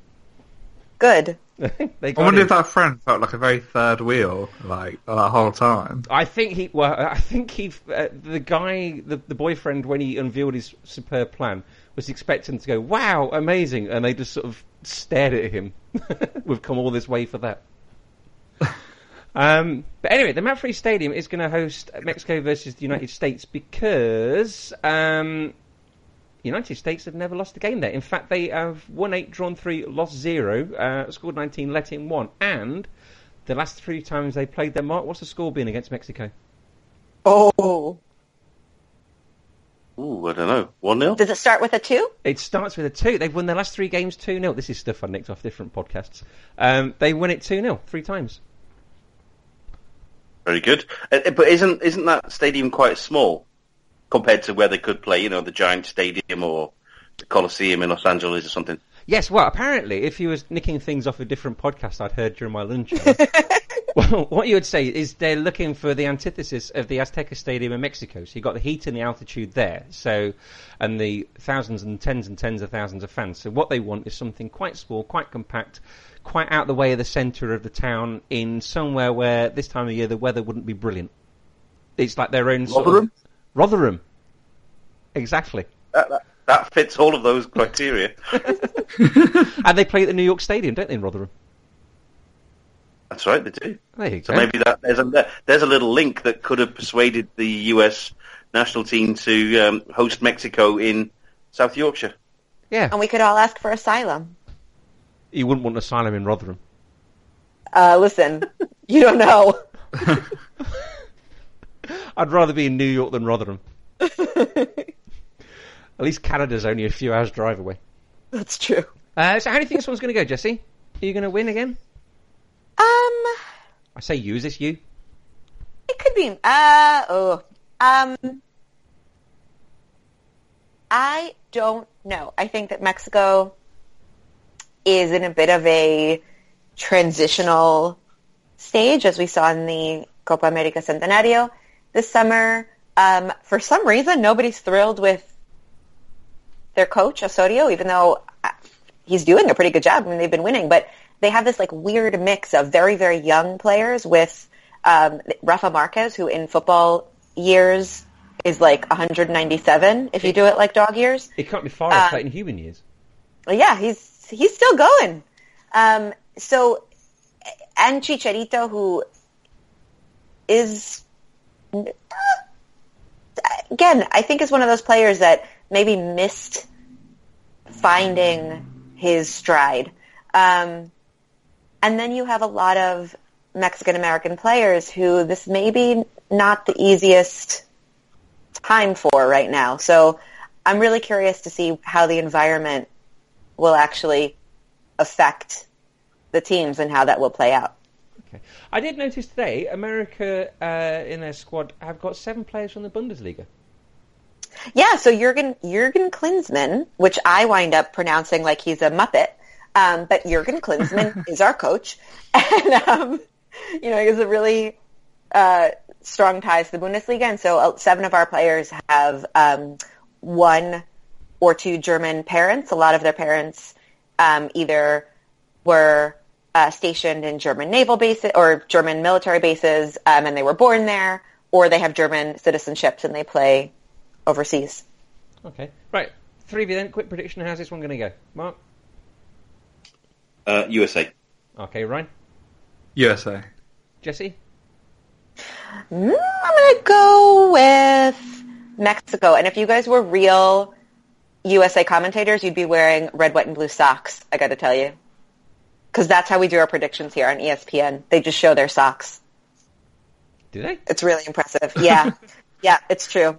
Good. I wonder it. if that friend felt like a very third wheel, like, that whole time. I think he. Well, I think he. Uh, the guy, the, the boyfriend, when he unveiled his superb plan, was expecting to go, "Wow, amazing!" and they just sort of stared at him. We've come all this way for that. um, but anyway, the Free Stadium is going to host Mexico versus the United States because um, United States have never lost a game there. In fact, they have won eight, drawn three, lost zero, uh, scored 19, let in one, and the last three times they played their mark, what's the score been against Mexico? Oh. Ooh, I don't know. One 0 Does it start with a two? It starts with a two. They've won their last three games 2 0. This is stuff I nicked off different podcasts. Um, they win it 2 0 three times. Very good. Uh, uh, but isn't isn't that stadium quite small compared to where they could play? You know, the Giant Stadium or the Coliseum in Los Angeles or something. Yes, well, apparently, if you was nicking things off a different podcast I'd heard during my lunch hour, well, what you would say is they're looking for the antithesis of the Azteca Stadium in Mexico. So you've got the heat and the altitude there, so and the thousands and tens and tens of thousands of fans. So what they want is something quite small, quite compact, quite out the way of the centre of the town, in somewhere where this time of year the weather wouldn't be brilliant. It's like their own sort of- Rotherham? Rotherham. Exactly. That, that, that fits all of those criteria. And they play at the New York Stadium, don't they, in Rotherham? That's right, they do. There you So go. maybe that there's a there's a little link that could have persuaded the U.S. national team to um, host Mexico in South Yorkshire. Yeah. And we could all ask for asylum. You wouldn't want asylum in Rotherham. Uh, listen, you don't know. I'd rather be in New York than Rotherham. At least Canada's only a few hours drive away. That's true. Uh, so how do you think this one's going to go, Jesse? Are you going to win again? Um, I say you. Is this you? it could be. Uh, oh, um, I don't know. I think that Mexico is in a bit of a transitional stage, as we saw in the Copa America Centenario this summer. Um, for some reason, nobody's thrilled with their coach Osorio, even though uh, he's doing a pretty good job. I mean, they've been winning, but they have this like weird mix of very, very young players with um, Rafa Marquez, who in football years is like 197 if you do it like dog years. It can't be far off Uh, in human years. Yeah, he's he's still going. Um, so, and Chicharito, who is again, I think is one of those players that maybe missed finding his stride. Um, and then you have a lot of Mexican American players who this may be not the easiest time for right now. So I'm really curious to see how the environment will actually affect the teams and how that will play out. Okay. I did notice today America uh, in their squad have got seven players from the Bundesliga. Yeah, so Jurgen Jurgen Klinsmann, which I wind up pronouncing like he's a muppet, um, but Jurgen Klinsmann is our coach, and um, you know he has a really uh, strong ties to the Bundesliga, and so uh, seven of our players have um, one or two German parents. A lot of their parents um, either were uh, stationed in German naval bases or German military bases, um, and they were born there, or they have German citizenships and they play overseas. Okay. Right. Three of you then. Quick prediction. How's this one going to go? Mark? Uh, USA. Okay, Ryan? USA. Jesse? Mm, I'm gonna go with Mexico. And if you guys were real USA commentators, you'd be wearing red, white, and blue socks. I got to tell you, because that's how we do our predictions here on ESPN. They just show their socks. Do they? It's really impressive. Yeah, yeah, it's true.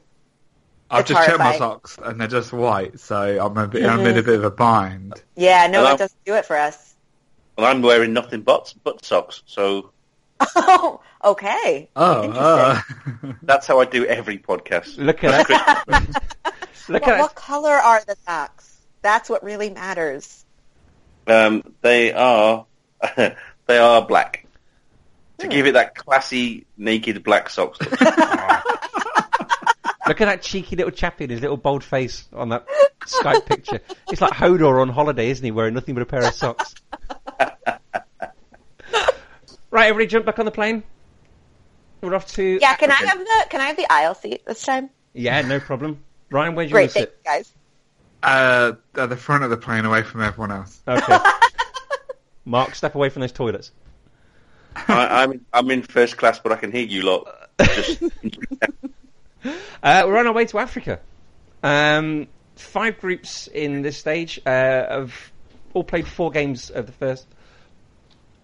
I've It's just checked my socks and they're just white, so I'm a bit, I'm in a mm-hmm. bit of a bind. Yeah, no, Hello? it doesn't do it for us. Well, I'm wearing nothing but but socks, so Oh, okay. Oh, uh. Interesting. oh. that's how I do every podcast. Look at that. Look What, at what color are the socks? That's what really matters. Um, they are they are black. To Hmm. give it that classy naked black socks look. Look at that cheeky little chappy in his little bold face on that Skype picture. It's like Hodor on holiday, isn't he? Wearing nothing but a pair of socks. right, everybody jump back on the plane. We're off to Yeah, can I have the can I have the aisle seat this time? Yeah, no problem. Ryan, where do you Great, want to thank sit? you guys. Uh, at the front of the plane, away from everyone else. Okay. Mark, step away from those toilets. I, I'm I'm in first class, but I can hear you lot. Just, Uh, we're on our way to Africa. Um, five groups in this stage uh, have all played four games of the first.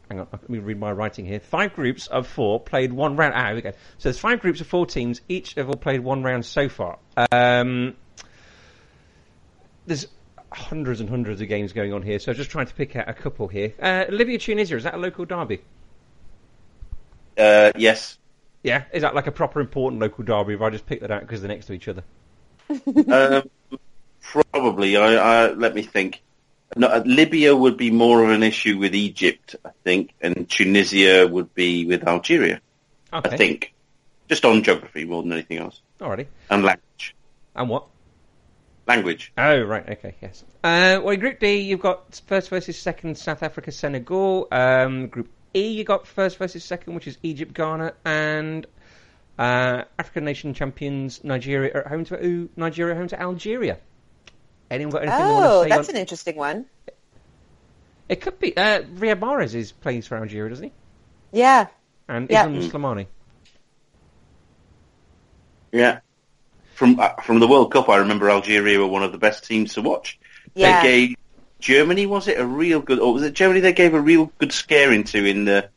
Hang on, let me read my writing here. Five groups of four played one round. Ah, here we go. So there's five groups of four teams. Each have all played one round so far. Um, there's hundreds and hundreds of games going on here, so I'm just trying to pick out a couple here. Uh, Libya Tunisia is that a local derby? uh, yes. Yeah, is that like a proper important local derby? If I just pick that out because they're next to each other. Um, probably. I, I let me think. No, uh, Libya would be more of an issue with Egypt, I think, and Tunisia would be with Algeria. Okay. I think, just on geography more than anything else, Alrighty. and language. And what? Language. Oh, right, okay, yes. Uh, well, in Group D, you've got first versus second South Africa, Senegal. Um, group E, you've got first versus second, which is Egypt, Ghana, and uh, African nation champions Nigeria are at home to ooh, Nigeria home to Algeria. Anyone got anything they want Oh, to say? that's on- an interesting one. It could be. Uh, Riyad Mahrez is playing for Algeria, doesn't he? Yeah. And Yeah. Islam Slimani. Yeah. From uh, from the World Cup, I remember Algeria were one of the best teams to watch. Yeah. They gave Germany was it a real good, or was it Germany? They gave a real good scare into in the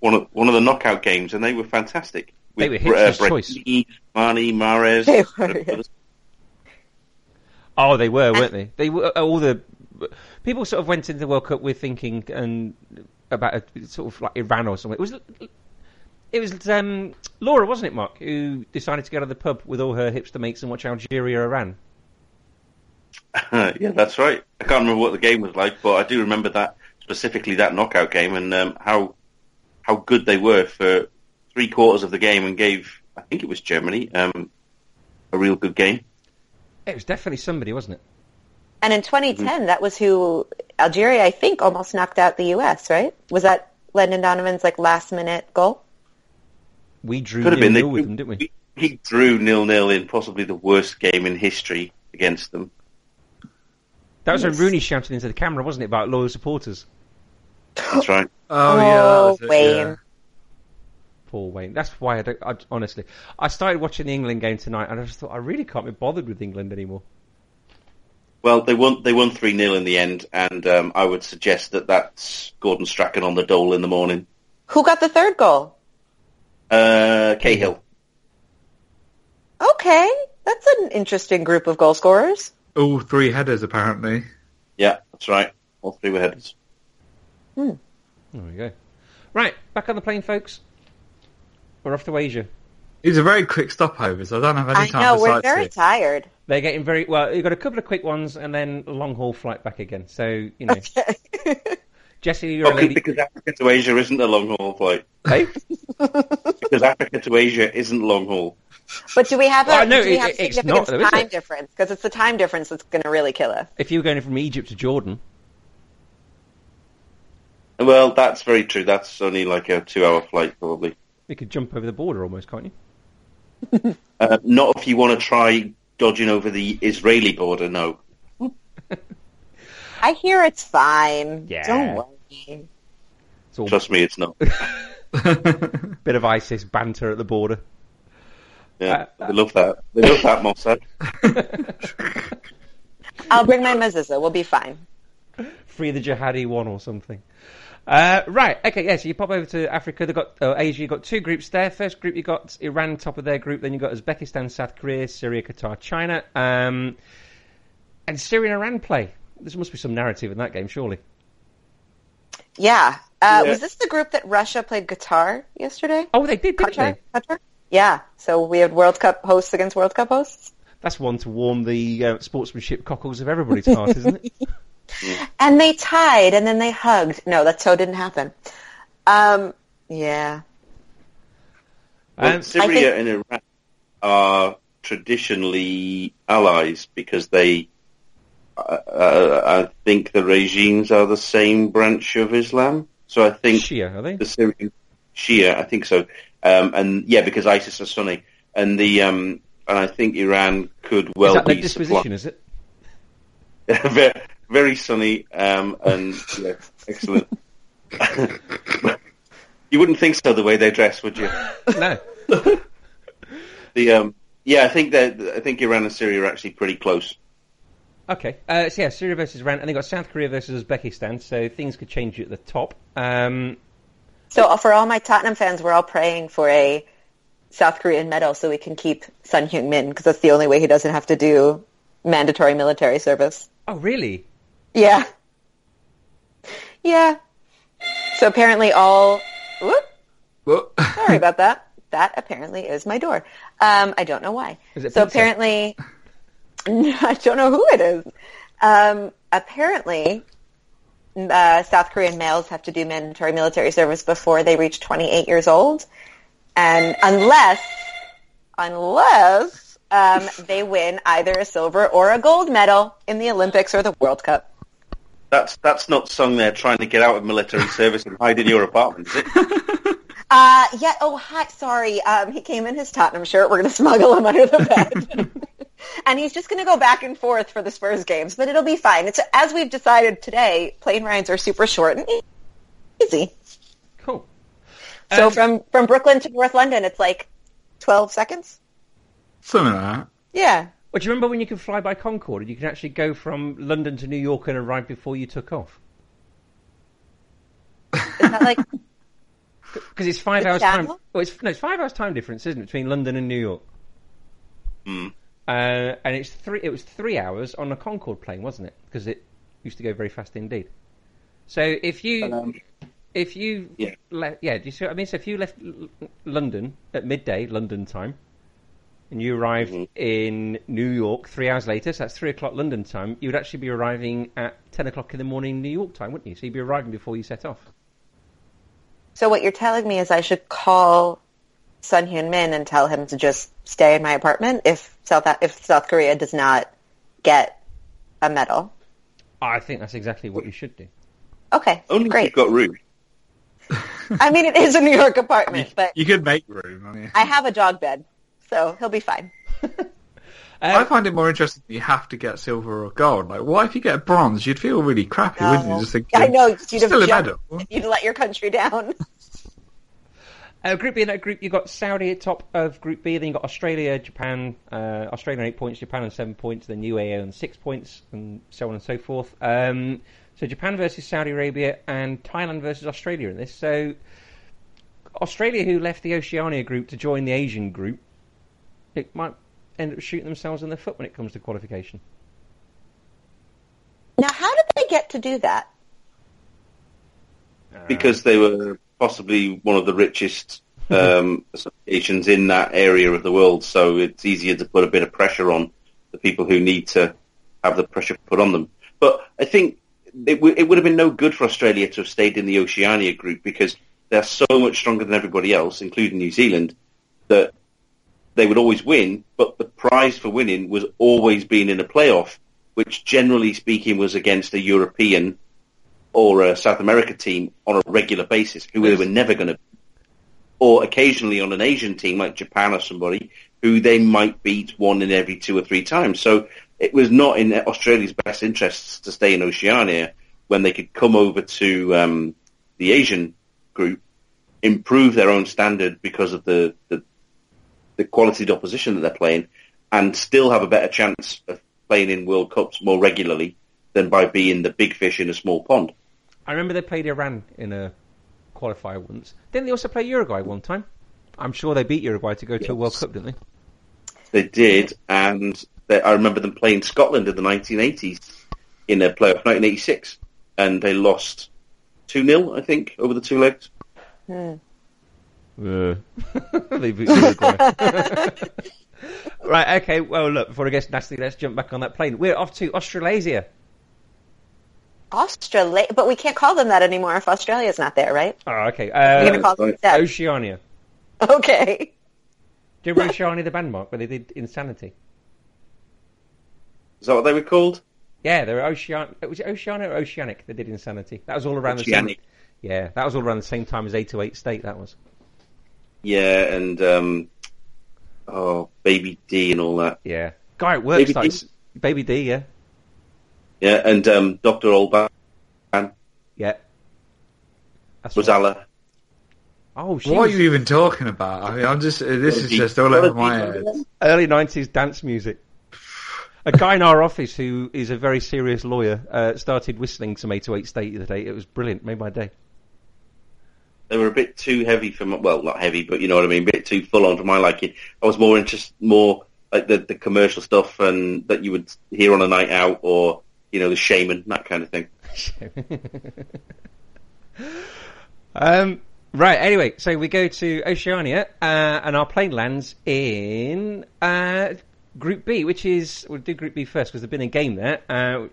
one of one of the knockout games, and they were fantastic. They With, were Hitler's Brett choice. Lee, Mane, Mahrez. They were, yeah. Oh, they were, weren't they? They were all the people sort of went into the World Cup with thinking and about a, sort of like Iran or something. It was it was um, Laura, wasn't it, Mark, who decided to go to the pub with all her hipster mates and watch Algeria Iran. yeah, that's right. I can't remember what the game was like, but I do remember that specifically that knockout game and um, how how good they were for three quarters of the game and gave I think it was Germany um, a real good game. It was definitely somebody, wasn't it? And in 2010, that was who Algeria, I think, almost knocked out the U.S. Right? Was that Landon Donovan's like last minute goal? We drew Could have been. nil They, with them, didn't we? He drew nil nil in possibly the worst game in history against them. That was when Rooney shouted into the camera, wasn't it, about loyal supporters? That's right. Oh, yeah, that Oh, was it, Wayne. yeah. Paul Wayne. That's why I, don't, I honestly I started watching the England game tonight, and I just thought I really can't be bothered with England anymore. Well, they won. They won three 0 in the end, and um, I would suggest that that's Gordon Strachan on the dole in the morning. Who got the third goal? Uh, Cahill. Okay, that's an interesting group of goal scorers. All three headers, apparently. Yeah, that's right. All three were headers. There we go. Right, back on the plane, folks. We're off to Asia. These a very quick stopover, so I don't have any time. I know we're very sightsee. tired. They're getting very well. You've got a couple of quick ones, and then a long haul flight back again. So you know, Jesse, you're a lady. because Africa to Asia isn't a long haul flight. Hey? Because Africa to Asia isn't long haul. But do we have a, Well, no, do we it- have it's significant not, though, time it? difference? Because it's the time difference that's going to really kill us. If you were going from Egypt to Jordan, Well, that's very true. That's only like a two-hour flight, probably. you could jump over the border almost, can't you? Uh, not if you want to try dodging over the Israeli border. No. I hear it's fine. Yeah. Don't worry. It's all Trust me, it's not. Bit of ISIS banter at the border. Yeah, they love that. They love that Mossad. I'll bring my mezuzah. We'll be fine. Free the jihadi one or something. Uh, right, okay, yeah, so you pop over to Africa, they've got, uh, Asia, you've got two groups there. First group, you've got Iran top of their group, then you've got Uzbekistan, South Korea, Syria, Qatar, China. Um, and Syria and Iran play. There must be some narrative in that game, surely. Yeah. Uh, Yeah. Was this the group that Russia played Qatar yesterday? Oh, they did, didn't Qatar? they? Qatar? Yeah. So we had World Cup hosts against World Cup hosts. That's one to warm the uh, sportsmanship cockles of everybody's heart, isn't it? And they tied, and then they hugged. No, that so didn't happen. Um, yeah. Well, Um, Syria I and Iraq are traditionally allies because they, uh, I think the regimes are the same branch of Islam. So I think Shia, are they? the Syrian Shia, I think so. Um, and yeah, because ISIS are Sunni, and the um, and I think Iran could well is that their be disposition, is it? very, very sunny um, and yeah, excellent. you wouldn't think so the way they dress, would you? No. The um, yeah, I think that I think Iran and Syria are actually pretty close. Okay, uh, so yeah, Syria versus Iran, and they got South Korea versus Uzbekistan, so things could change at the top. Um, So for all my Tottenham fans, we're all praying for a South Korean medal so we can keep Son Heung-min because that's the only way he doesn't have to do mandatory military service. oh, really? Yeah. Yeah. So apparently all. Whoop, Well, sorry about that. That apparently is my door. Um, I don't know why. Is it so pizza? apparently, I don't know who it is. Um, apparently, uh, South Korean males have to do mandatory military service before they reach 28 years old, and unless, unless um, they win either a silver or a gold medal in the Olympics or the World Cup. That's that's not sung there trying to get out of military service and hide in your apartment, is it? Uh, yeah. Oh, hi. Sorry. Um, he came in his Tottenham shirt. We're going to smuggle him under the bed. And he's just going to go back and forth for the Spurs games, but it'll be fine. It's as we've decided today. Plane rides are super short and easy. Cool. So Um, from from Brooklyn to North London, it's like twelve seconds. something like that. Yeah. Well, do you remember when you could fly by Concorde and you could actually go from London to New York and arrive before you took off? Is that like Because it's five With hours time. Channel? Well, it's no, it's five hours time difference, isn't it, between London and New York? Hmm. Uh, and it's three. It was three hours on a Concorde plane, wasn't it? Because it used to go very fast indeed. So if you Um, if you Yeah. le- yeah, do you see what I mean? So if you left L- London at midday London time, and you arrived Mhm. in New York three hours later, so that's three o'clock London time, you would actually be arriving at ten o'clock in the morning New York time, wouldn't you? So you'd be arriving before you set off. so? What you're telling me is I should call Son Heung-min and tell him to just stay in my apartment if South if South Korea does not get a medal. I think that's exactly what you should do. Okay, only if you've got room. I mean, it is a New York apartment, but You could make room. I mean, I have a dog bed, so he'll be fine. Uh, I find it more interesting. that You have to get silver or gold. Like, what if you get bronze? You'd feel really crappy, wouldn't you? Just thinking, I know you'd still have a medal. you'd let your country down. Uh, group B in that group, you've got Saudi at top of Group B, then you've got Australia, Japan, uh, Australia on eight points, Japan on seven points, then UAE on six points, and so on and so forth. Um, so Japan versus Saudi Arabia and Thailand versus Australia in this. So Australia, who left the Oceania group to join the Asian group, it might end up shooting themselves in the foot when it comes to qualification. Now, how did they get to do that? because they were possibly one of the richest um, associations in that area of the world. So it's easier to put a bit of pressure on the people who need to have the pressure put on them. But I think it, w- it would have been no good for Australia to have stayed in the Oceania group because they're so much stronger than everybody else, including New Zealand, that they would always win. But the prize for winning was always being in a playoff, which generally speaking was against a European or a South America team on a regular basis, who they were never going to, or occasionally on an Asian team like Japan or somebody who they might beat one in every two or three times. So it was not in Australia's best interests to stay in Oceania when they could come over to um, the Asian group improve their own standard because of the, the the quality of opposition that they're playing, and still have a better chance of playing in World Cups more regularly than by being the big fish in a small pond. I remember they played Iran in a qualifier once. Didn't they also play Uruguay one time? I'm sure they beat Uruguay to go to a World Cup, didn't they? They did, and they, I remember them playing Scotland in the 1980s in a playoff 1986, and they lost 2-0, I think, over the two legs. Uh, they beat Uruguay. right, okay, well, look, before it gets nasty, let's jump back on that plane. We're off to Australasia. Australia, but we can't call them that anymore if Australia's not there, right? Oh, okay. We're going to Uh, call them right. instead. Oceania. Okay. Do you remember Oceania, the band, Mark, where they did Insanity? Is that what they were called? Yeah, they were Ocean. Was it Oceania or Oceanic? They did Insanity. That was all around Oceanic. the same. Yeah, that was all around the same time as 808 State. That was. Yeah, and um, oh, Baby D and all that. Yeah, guy at work Baby starts. Baby D. Yeah, Yeah, and um, Doctor Alban, yeah. That's right. Rozalla. Oh, she What are you even talking about? I mean, I'm just. This is just all over my head. early 90s dance music. A guy in our office who is a very serious lawyer uh, started whistling some 808 State the other day. It was brilliant. Made my day. They were a bit too heavy for my, well, not heavy, but you know what I mean, a bit too full on for my liking. I was more interested, more like the, the commercial stuff and that you would hear on a night out or, you know, the Shamen, that kind of thing. Um, right. Anyway, so we go to Oceania, uh, and our plane lands in uh, Group B, which is we'll do Group B first because there's been a game there. Uh,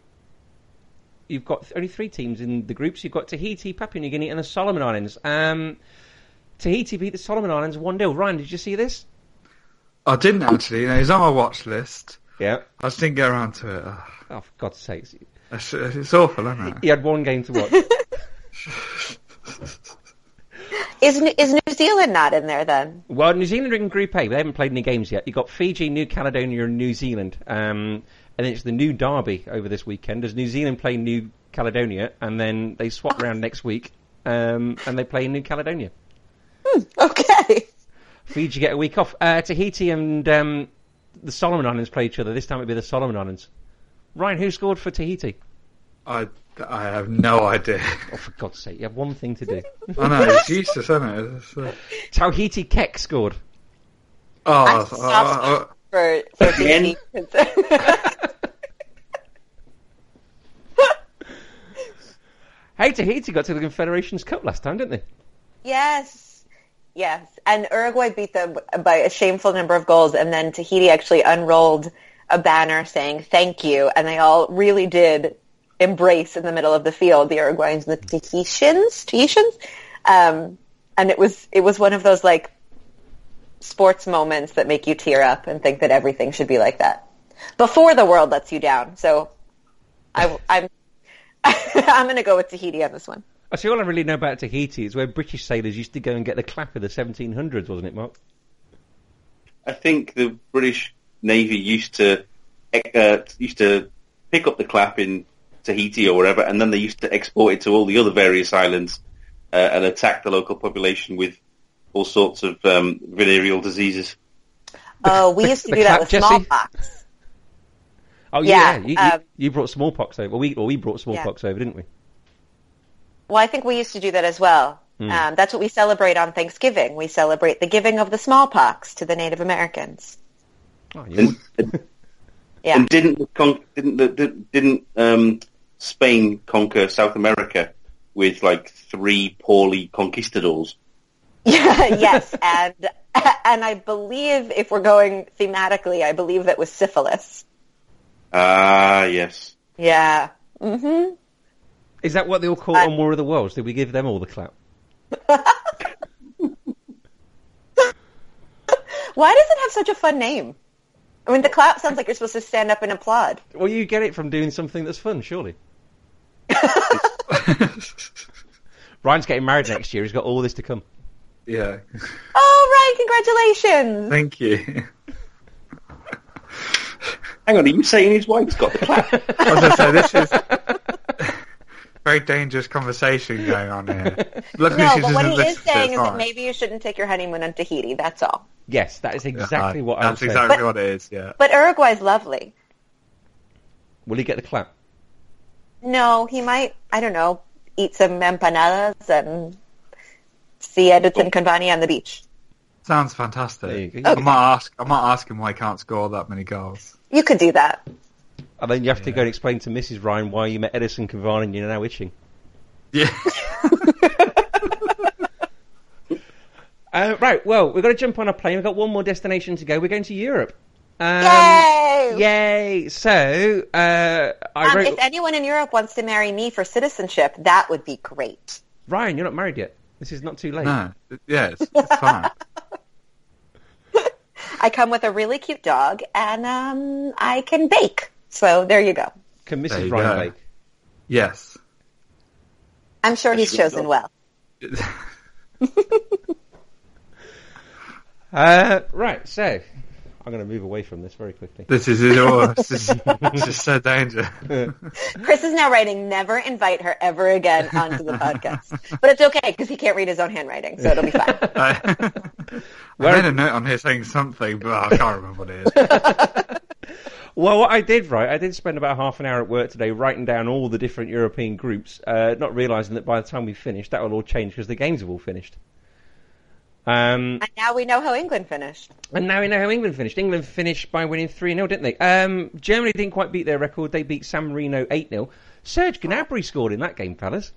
you've got only three teams in the groups. You've got Tahiti, Papua New Guinea, and the Solomon Islands. Um, Tahiti beat the Solomon Islands one 0 Ryan, did you see this? I didn't actually. You know, he's on my watch list. Yeah. I just didn't get around to it. Ugh, Oh, for God's sakes! It's, it's awful, isn't it? He had one game to watch. Is New- is New Zealand not in there then? Well, New Zealand are in Group A. They haven't played any games yet. You've got Fiji, New Caledonia, and New Zealand. Um, and it's the new derby over this weekend. Does New Zealand play New Caledonia, and then they swap round next week, um, and they play New Caledonia. Okay. Fiji get a week off. Uh, Tahiti and um, the Solomon Islands play each other. This time it'll be the Solomon Islands. Ryan, who scored for Tahiti? I, I have no idea. Oh, for God's sake, you have one thing to do. I know, it's useless, isn't it? It's, uh, Tahiti Keck scored. oh, I oh, stopped oh, for for Tahiti. Hey, Tahiti got to the Confederations Cup last time, didn't they? yes, yes, and Uruguay beat them by a shameful number of goals, and then Tahiti actually unrolled a banner saying "Thank you," and they all really did embrace in the middle of the field the Uruguayans and the Tahitians, Tahitians, um, and it was it was one of those like sports moments that make you tear up and think that everything should be like that before the world lets you down. So I, I'm I'm going to go with Tahiti on this one. I see. All I really know about Tahiti is where British sailors used to go and get the clap in the 1700s, wasn't it, Mark? I think the British Navy used to uh, used to pick up the clap in Tahiti or wherever, and then they used to export it to all the other various islands uh, and attack the local population with all sorts of um, venereal diseases. Oh, we used to The do that with Jesse? smallpox. Oh Yeah, yeah, you, you, um, you brought smallpox over. Well, we well, we brought smallpox over, didn't we? Well, I think we used to do that as well. Hmm. Um, that's what we celebrate on Thanksgiving. We celebrate the giving of the smallpox to the Native Americans. Oh, And, and, Yeah. and didn't con- didn't the, didn't- didn't um, Spain conquer South America with like three poorly conquistadors? Yeah, yes, and and I believe if we're going thematically, I believe that was syphilis. Ah, yes. Yeah. hmm Is that what they all call I- on War of the Worlds? Did we give them all the clap? Why does it have such a fun name? I mean, the clap sounds like you're supposed to stand up and applaud. Well, you get it from doing something that's fun, surely. Ryan's getting married next year. He's got all this to come. yeah. Oh, Ryan, congratulations! Thank you. Hang on, are you saying his wife's got the clap? As I say, this is very very dangerous conversation going on here. Luckily, No, but what he is saying it, is that maybe you shouldn't take your honeymoon on Tahiti. That's all. Yes, that is exactly Uh, what I was That's saying. exactly But- what it is. Yeah. But Uruguay's lovely. Will he get the clap? No, he might. I don't know. Eat some empanadas and see Edinson Cavani on the beach. Sounds fantastic. you go. I might ask. I might ask him why he can't score that many goals. You could do that. And then you have to go and explain to Mrs. Ryan why you met Edinson Cavani and you're now itching. Yeah. Uh, right, well, we've got to jump on a plane. We've got one more destination to go. We're going to Europe. Um, Yay! Yay! So, uh, I Um, wrote... if anyone in Europe wants to marry me for citizenship, that would be great. Ryan, you're not married yet. This is not too late. no. Yeah. It's, it's fine. I come with a really cute dog, and um, I can bake. So there you go. Can There Mrs. you Ryan go. bake? Yes. I'm sure he's That's a good chosen dog. well. Uh, right, so I'm going to move away from this very quickly. This is it all. This is, this is so dangerous. Chris is now writing, never invite her ever again onto the podcast. But it's okay because he can't read his own handwriting, so it'll be fine. I, I Where- made a note on here saying something, but I can't remember what it is. Well, what I did, right, I did spend about half an hour at work today writing down all the different European groups, uh, not realising that by the time we finished, that will all change because the games have all finished. Um, And now we know how England finished. and now we know how England finished. England finished by winning 3 0, didn't they? Um, Germany didn't quite beat their record. They beat San Marino 8 0. Serge Gnabry scored in that game, fellas.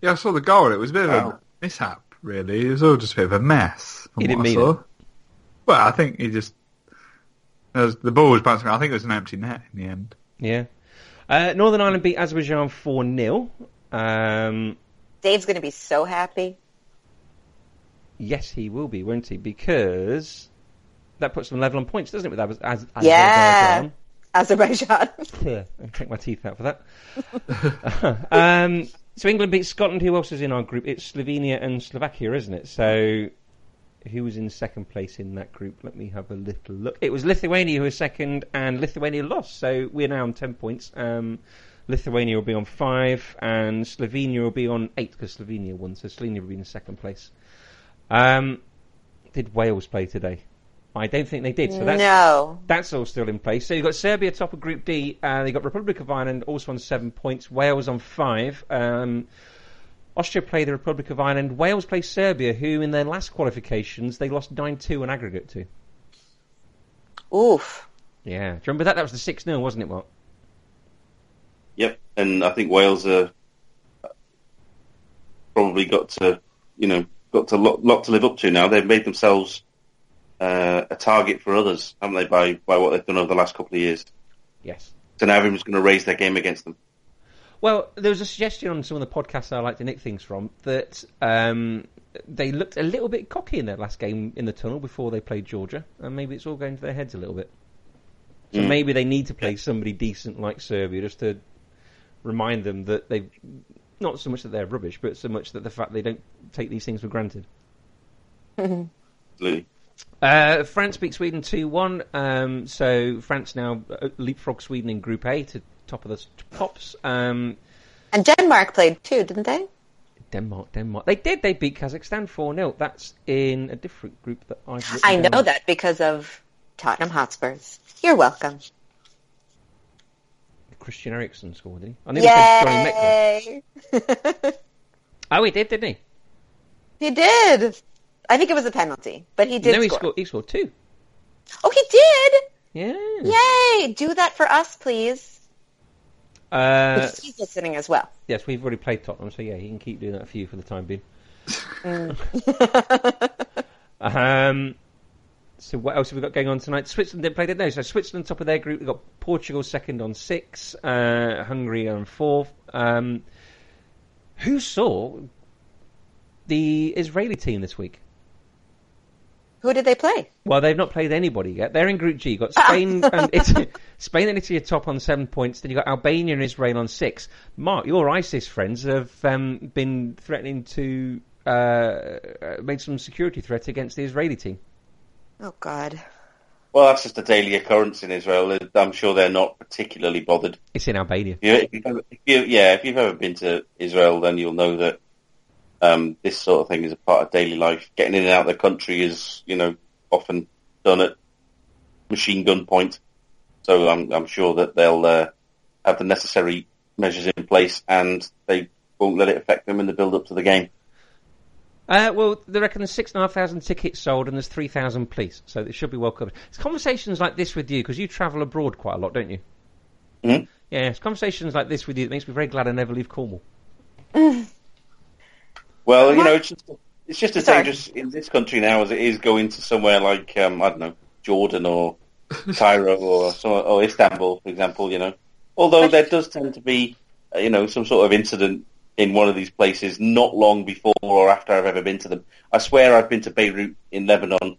Yeah, I saw the goal. It was a bit of Wow. a mishap, really. It was all just a bit of a mess. He didn't mean it. Well, I think he just. There was- the ball was bouncing. I think it was an empty net in the end. Yeah. Uh, Northern Ireland beat Azerbaijan 4 0. Um, Dave's going to be so happy. yes, he will be, won't he? Because that puts them level on points, doesn't it, with Az- Az- Yeah. Azerbaijan? Azerbaijan. Yeah, I'll take my teeth out for that. um, so England beat Scotland. Who else is in our group? It's Slovenia and Slovakia, isn't it? So who was in second place in that group? Let me have a little look. It was Lithuania who was second, and Lithuania lost. So we're now on ten points. Um, Lithuania will be on five, and Slovenia will be on eight because Slovenia won. So Slovenia will be in second place. Um, did Wales play today? I don't think they did. So that's no. that's all still in place. So you've got Serbia top of Group D, and you've got Republic of Ireland also on seven points, Wales on five. Um, Austria play the Republic of Ireland. Wales play Serbia, who in their last qualifications they lost 9 2 on aggregate to. Oof. Yeah. Do you remember that? That was the 6 0, wasn't it, Mark? Yep, and I think Wales are probably got to, you know, got to lot, lot to live up to now. They've made themselves uh, a target for others, haven't they? By by what they've done over the last couple of years. Yes. So now everyone's going to raise their game against them. Well, there was a suggestion on some of the podcasts I like to nick things from that um, they looked a little bit cocky in their last game in the tunnel before they played Georgia, and maybe it's all going to their heads a little bit. So Mm. maybe they need to play somebody decent like Serbia just to remind them that they not so much that they're rubbish, but so much that the fact they don't take these things for granted. Absolutely. Uh, France beat Sweden 2 1. Um, so France now uh, leapfrog Sweden in Group A to top of the pops. Um, And Denmark played too, didn't they? Denmark, Denmark. They did. They beat Kazakhstan 4 0. That's in a different group that I've I know down. that because of Tottenham Hotspurs. You're welcome. Christian Eriksen scored, did he? I knew said Johnny Metcalf. Oh, he did, didn't he? he did. I think it was a penalty, but he did no, he score. scored, he scored two. Oh, he did! Yeah. Yay! Do that for us, please. Uh, he's listening as well. yes, we've already played Tottenham, so yeah, he can keep doing that for you for the time being. Um, so what else have we got going on tonight? Switzerland didn't play, did they? So Switzerland top of their group. We've got Portugal second on six, uh, Hungary on fourth. Um, who saw the Israeli team this week? Who did they play? Well, they've not played anybody yet. They're in Group G. You've got Spain and Italy. Spain and Italy are top on seven points. Then you've got Albania and Israel on six. Mark, your ISIS friends have um, been threatening to uh, uh, make some security threats against the Israeli team. Oh God. Well, that's just a daily occurrence in Israel. I'm sure they're not particularly bothered. It's in Albania. If you've if you, yeah, if you've ever been to Israel, then you'll know that um, this sort of thing is a part of daily life. Getting in and out of the country is, you know, often done at machine gun point. So I'm, I'm sure that they'll uh, have the necessary measures in place, and they won't let it affect them in the build up to the game. Uh, well, they reckon there's six and a half thousand tickets sold and there's three thousand police, so it should be well covered. It's conversations like this with you because you travel abroad quite a lot, don't you? Mm-hmm. Yeah, it's conversations like this with you that makes me very glad I never leave Cornwall. Well, you know, it's just it's just as Sorry. dangerous in this country now as it is going to somewhere like um, I don't know Jordan or Cairo or or Istanbul, for example. You know, although there does tend to be uh, you know some sort of incident in one of these places not long before or after I've ever been to them. I swear I've been to Beirut in Lebanon,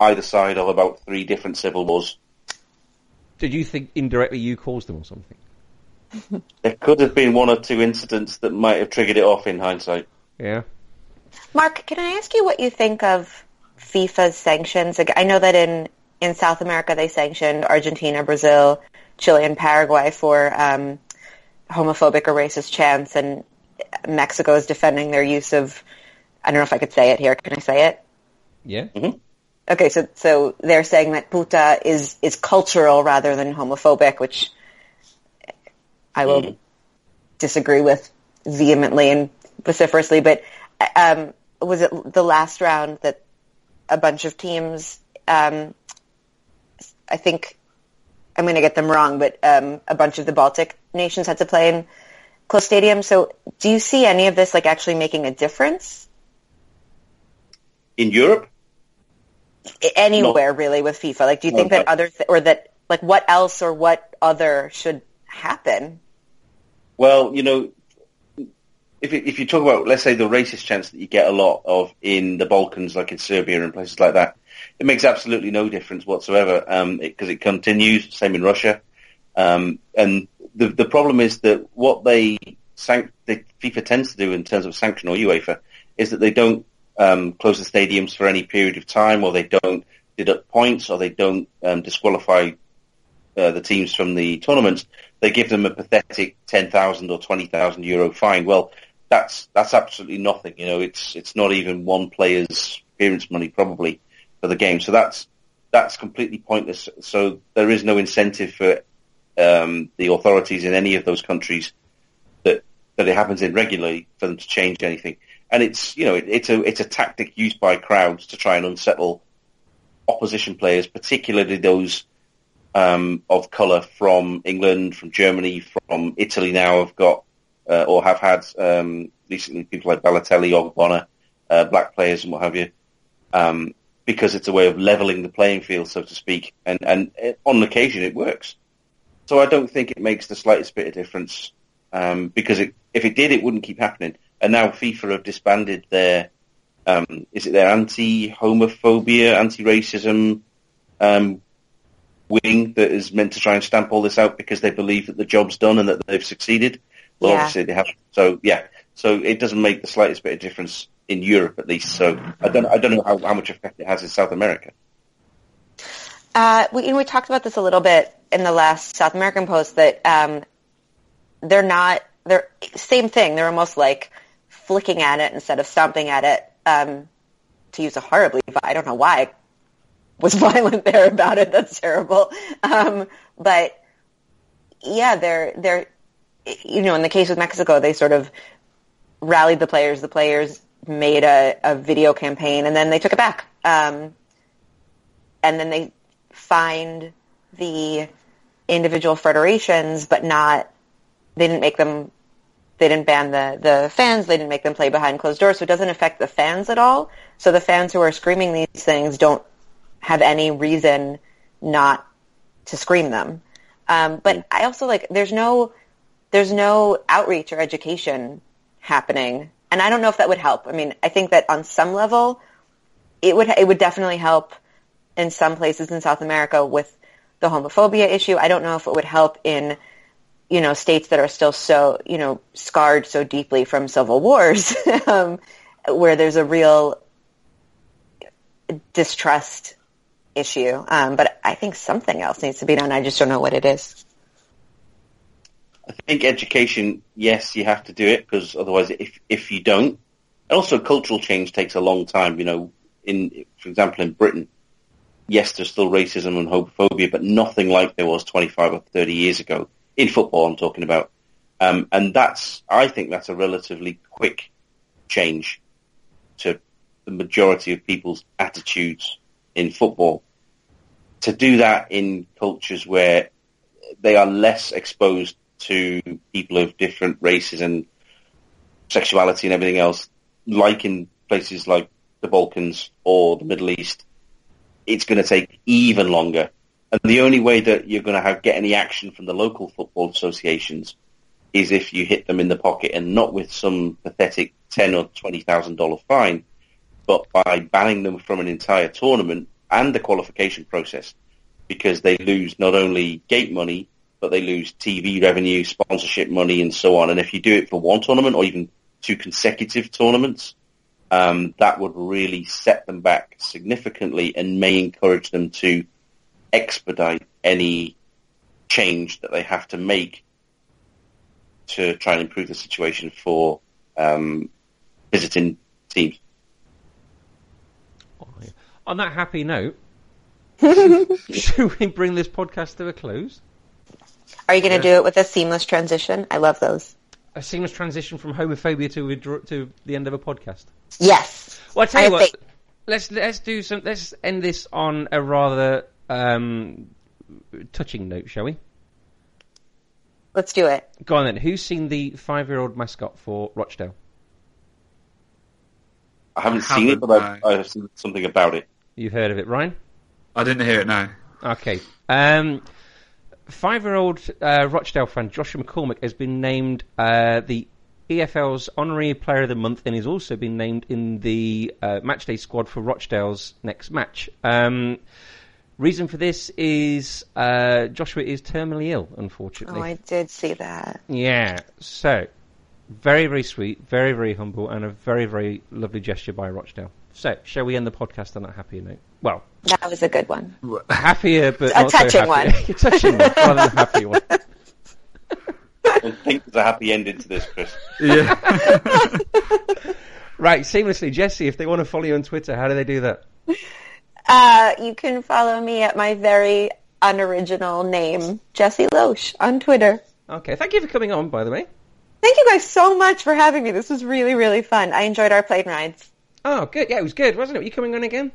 either side of about three different civil wars. Did you think indirectly you caused them or something? There could have been one or two incidents that might have triggered it off in hindsight. Yeah. Mark, can I ask you what you think of FIFA's sanctions? I know that in, in South America they sanctioned Argentina, Brazil, Chile, and Paraguay for um, homophobic or racist chants, and Mexico is defending their use of. I don't know if I could say it here. Can I say it? Yeah. Okay, so so they're saying that puta is is cultural rather than homophobic, which I will Mhm. disagree with vehemently and vociferously. But um, was it the last round that a bunch of teams? Um, I think I'm going to get them wrong, but um, a bunch of the Baltic nations had to play in close stadiums. So, do you see any of this like actually making a difference In Europe, anywhere really with FIFA? Like, do you think that but- other th- or that like what else or what other should happen? Well, you know, if you- if you talk about, let's say, the racist chants that you get a lot of in the Balkans, like in Serbia and places like that, it makes absolutely no difference whatsoever because it, continues. Same in Russia, um, and the the problem is that what they the FIFA tends to do in terms of sanction or UEFA is that they don't um, close the stadiums for any period of time, or they don't deduct points, or they don't um, disqualify uh, the teams from the tournaments, they give them a pathetic ten thousand or twenty thousand euro fine. Well, that's that's absolutely nothing. You know, it's it's not even one player's appearance money probably for the game. So that's that's completely pointless. So there is no incentive for um, the authorities in any of those countries that that it happens in regularly for them to change anything. And it's you know it, it's a it's a tactic used by crowds to try and unsettle opposition players, particularly those um, of colour from England, from Germany, from Italy. Now have got uh, or have had um, recently people like Balotelli, Ogbonna, uh, black players and what have you, um, because it's a way of levelling the playing field, so to speak. And and it, on occasion it works. So I don't think it makes the slightest bit of difference um, because it, if it did, it wouldn't keep happening. And now FIFA have disbanded their um, is it their anti-homophobia, anti-racism um, wing that is meant to try and stamp all this out because they believe that the job's done and that they've succeeded. Well, Yeah. obviously they haven't. So yeah, so it doesn't make the slightest bit of difference in Europe, at least. So I don't, I don't know how, how much effect it has in South America. Uh, we, you know, we talked about this a little bit in the last South American post that um, they're not they're same thing. They're almost like flicking at it instead of stomping at it. Um, to use a horribly, but I don't know why I was violent there about it. That's terrible. Um, but yeah, they're they're you know in the case with Mexico, they sort of rallied the players. The players made a, a video campaign and then they took it back. Um, and then they fined the individual federations, but not, they didn't make them, they didn't ban the, the fans, they didn't make them play behind closed doors, so it doesn't affect the fans at all. So the fans who are screaming these things don't have any reason not to scream them. Um, but I also like, there's no, there's no outreach or education happening. And I don't know if that would help. I mean, I think that on some level, it would, it would definitely help in some places in South America with the homophobia issue. I don't know if it would help in, you know, states that are still so, you know, scarred so deeply from civil wars, um, where there's a real distrust issue. Um, but I think something else needs to be done. I just don't know what it is. I think education, yes, you have to do it because otherwise, if if you don't, and also cultural change takes a long time. You know, in for example, in Britain, yes, there's still racism and homophobia, but nothing like there was 25 or 30 years ago in football. I'm talking about, um, and that's I think that's a relatively quick change to the majority of people's attitudes in football. To do that in cultures where they are less exposed to people of different races and sexuality and everything else, like in places like the Balkans or the Middle East, it's going to take even longer. And the only way that you're going to have get any action from the local football associations is if you hit them in the pocket and not with some pathetic ten or twenty thousand dollar fine, but by banning them from an entire tournament and the qualification process, because they lose not only gate money but they lose TV revenue, sponsorship money, and so on. And if you do it for one tournament or even two consecutive tournaments, um, that would really set them back significantly and may encourage them to expedite any change that they have to make to try and improve the situation for um, visiting teams. On that happy note, should we bring this podcast to a close? Are you going to yeah. do it with a seamless transition? I love those. A seamless transition from homophobia to to the end of a podcast. Yes. Well, I tell you I what. Think... Let's let's do some. Let's end this on a rather um, touching note, shall we? Let's do it. Go on then. Who's seen the five-year-old mascot for Rochdale? I haven't I seen haven't, it, but I've, I've, seen something about it. You've heard of it, Ryan? I didn't hear it. No. Okay. Um, five-year-old uh, Rochdale fan Joshua McCormick has been named uh, the EFL's honorary player of the month and he's also been named in the uh, matchday squad for Rochdale's next match. Um, reason for this is uh, Joshua is terminally ill, unfortunately. Oh, I did see that. Yeah, so very, very sweet, very, very humble, and a very, very lovely gesture by Rochdale. So, shall we end the podcast on that happy note? Well, that was a good one. Happier, but a not touching so happy. one. touching one, rather than happy one. I think there's a happy ending to this, Chris. Yeah. right, seamlessly, Jesse. If they want to follow you on Twitter, how do they do that? Uh, you can follow me at my very unoriginal name, Jesse Loesch, on Twitter. Okay, thank you for coming on, by the way. Thank you guys so much for having me. This was really, really fun. I enjoyed our plane rides. Oh, good. Yeah, it was good, wasn't it? Were you coming on again?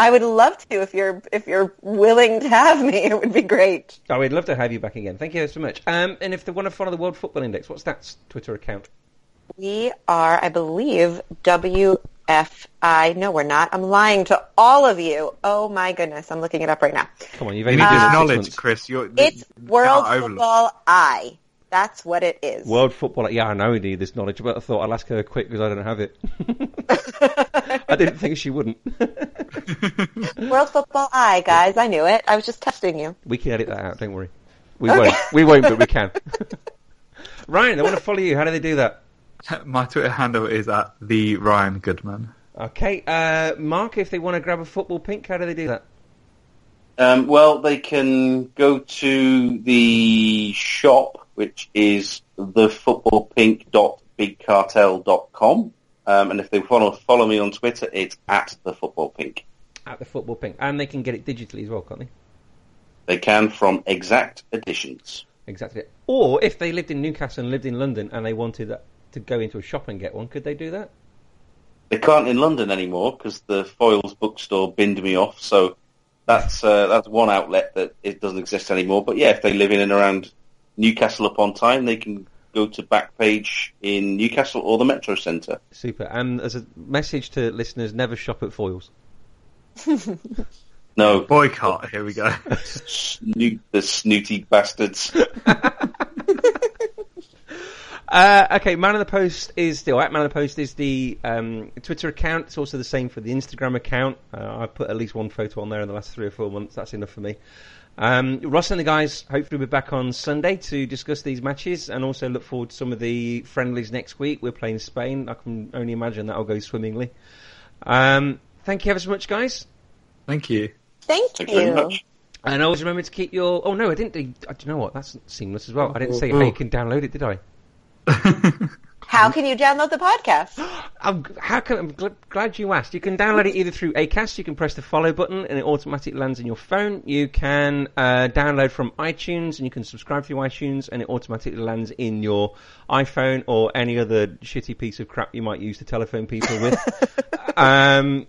I would love to if you're if you're willing to have me. It would be great. Oh, we'd love to have you back again. Thank you so much. Um, and if they want to follow the World Football Index, what's that Twitter account? We are, I believe, WFI. No, we're not. I'm lying to all of you. Oh my goodness, I'm looking it up right now. Come on, you've only you need this knowledge, Chris. You're, it's World Football I. That's what it is. World football. Yeah, I know we need this knowledge, but I thought I'll ask her quick because I don't have it. I didn't think she wouldn't. World football I, guys. I knew it. I was just testing you. We can edit that out. Don't worry. We okay. won't. We won't, but we can. Ryan, they want to follow you. How do they do that? My Twitter handle is at the Ryan Goodman. Okay, uh, Mark. If they want to grab a football pink, how do they do that? Um, well, they can go to the shop which is thefootballpink.bigcartel.com. Um, and if they follow follow me on Twitter, it's at thefootballpink. At the football pink, and they can get it digitally as well, can't they? They can from Exact Editions. Exactly. Or if they lived in Newcastle and lived in London and they wanted to go into a shop and get one, could they do that? They can't in London anymore because the Foyles bookstore binned me off. So that's uh, that's one outlet that it doesn't exist anymore. But yeah, if they live in and around Newcastle upon Tyne, they can go to Backpage in Newcastle or the Metro Centre. Super. And as a message to listeners, never shop at Foyles. no. Boycott, here we go. Snoot, the snooty bastards. Uh, okay, Man of the Post is still at Man of the Post is the um, Twitter account. It's also the same for the Instagram account. Uh, I put at least one photo on there in the last three or four months. That's enough for me. Um, Ross and the guys hopefully will be back on Sunday to discuss these matches and also look forward to some of the friendlies next week. We're playing Spain. I can only imagine that'll go swimmingly. Um, thank you ever so much, guys. Thank you. Thank Thank you very you. much. And always remember to keep your. Oh no, I didn't. Do, uh, do you know what? That's seamless as well. I didn't say how you can download it, did I? How can you download the podcast? I'm, how can, I'm gl- glad you asked. You can download it either through Acast. You can press the follow button and it automatically lands in your phone. You can uh, download from iTunes and you can subscribe through iTunes and it automatically lands in your iPhone or any other shitty piece of crap you might use to telephone people with. um,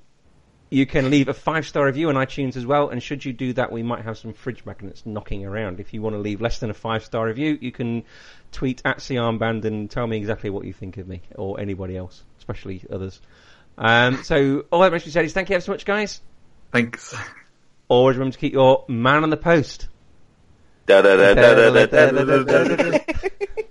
you can leave a five star review on iTunes as well. And should you do that, we might have some fridge magnets knocking around. If you want to leave less than a five star review, you can tweet at C Armband and tell me exactly what you think of me or anybody else, especially others. Um, so all that much to be said is thank you ever so much, guys. Thanks. Always remember to keep your man on the post. Da da da da da da da da.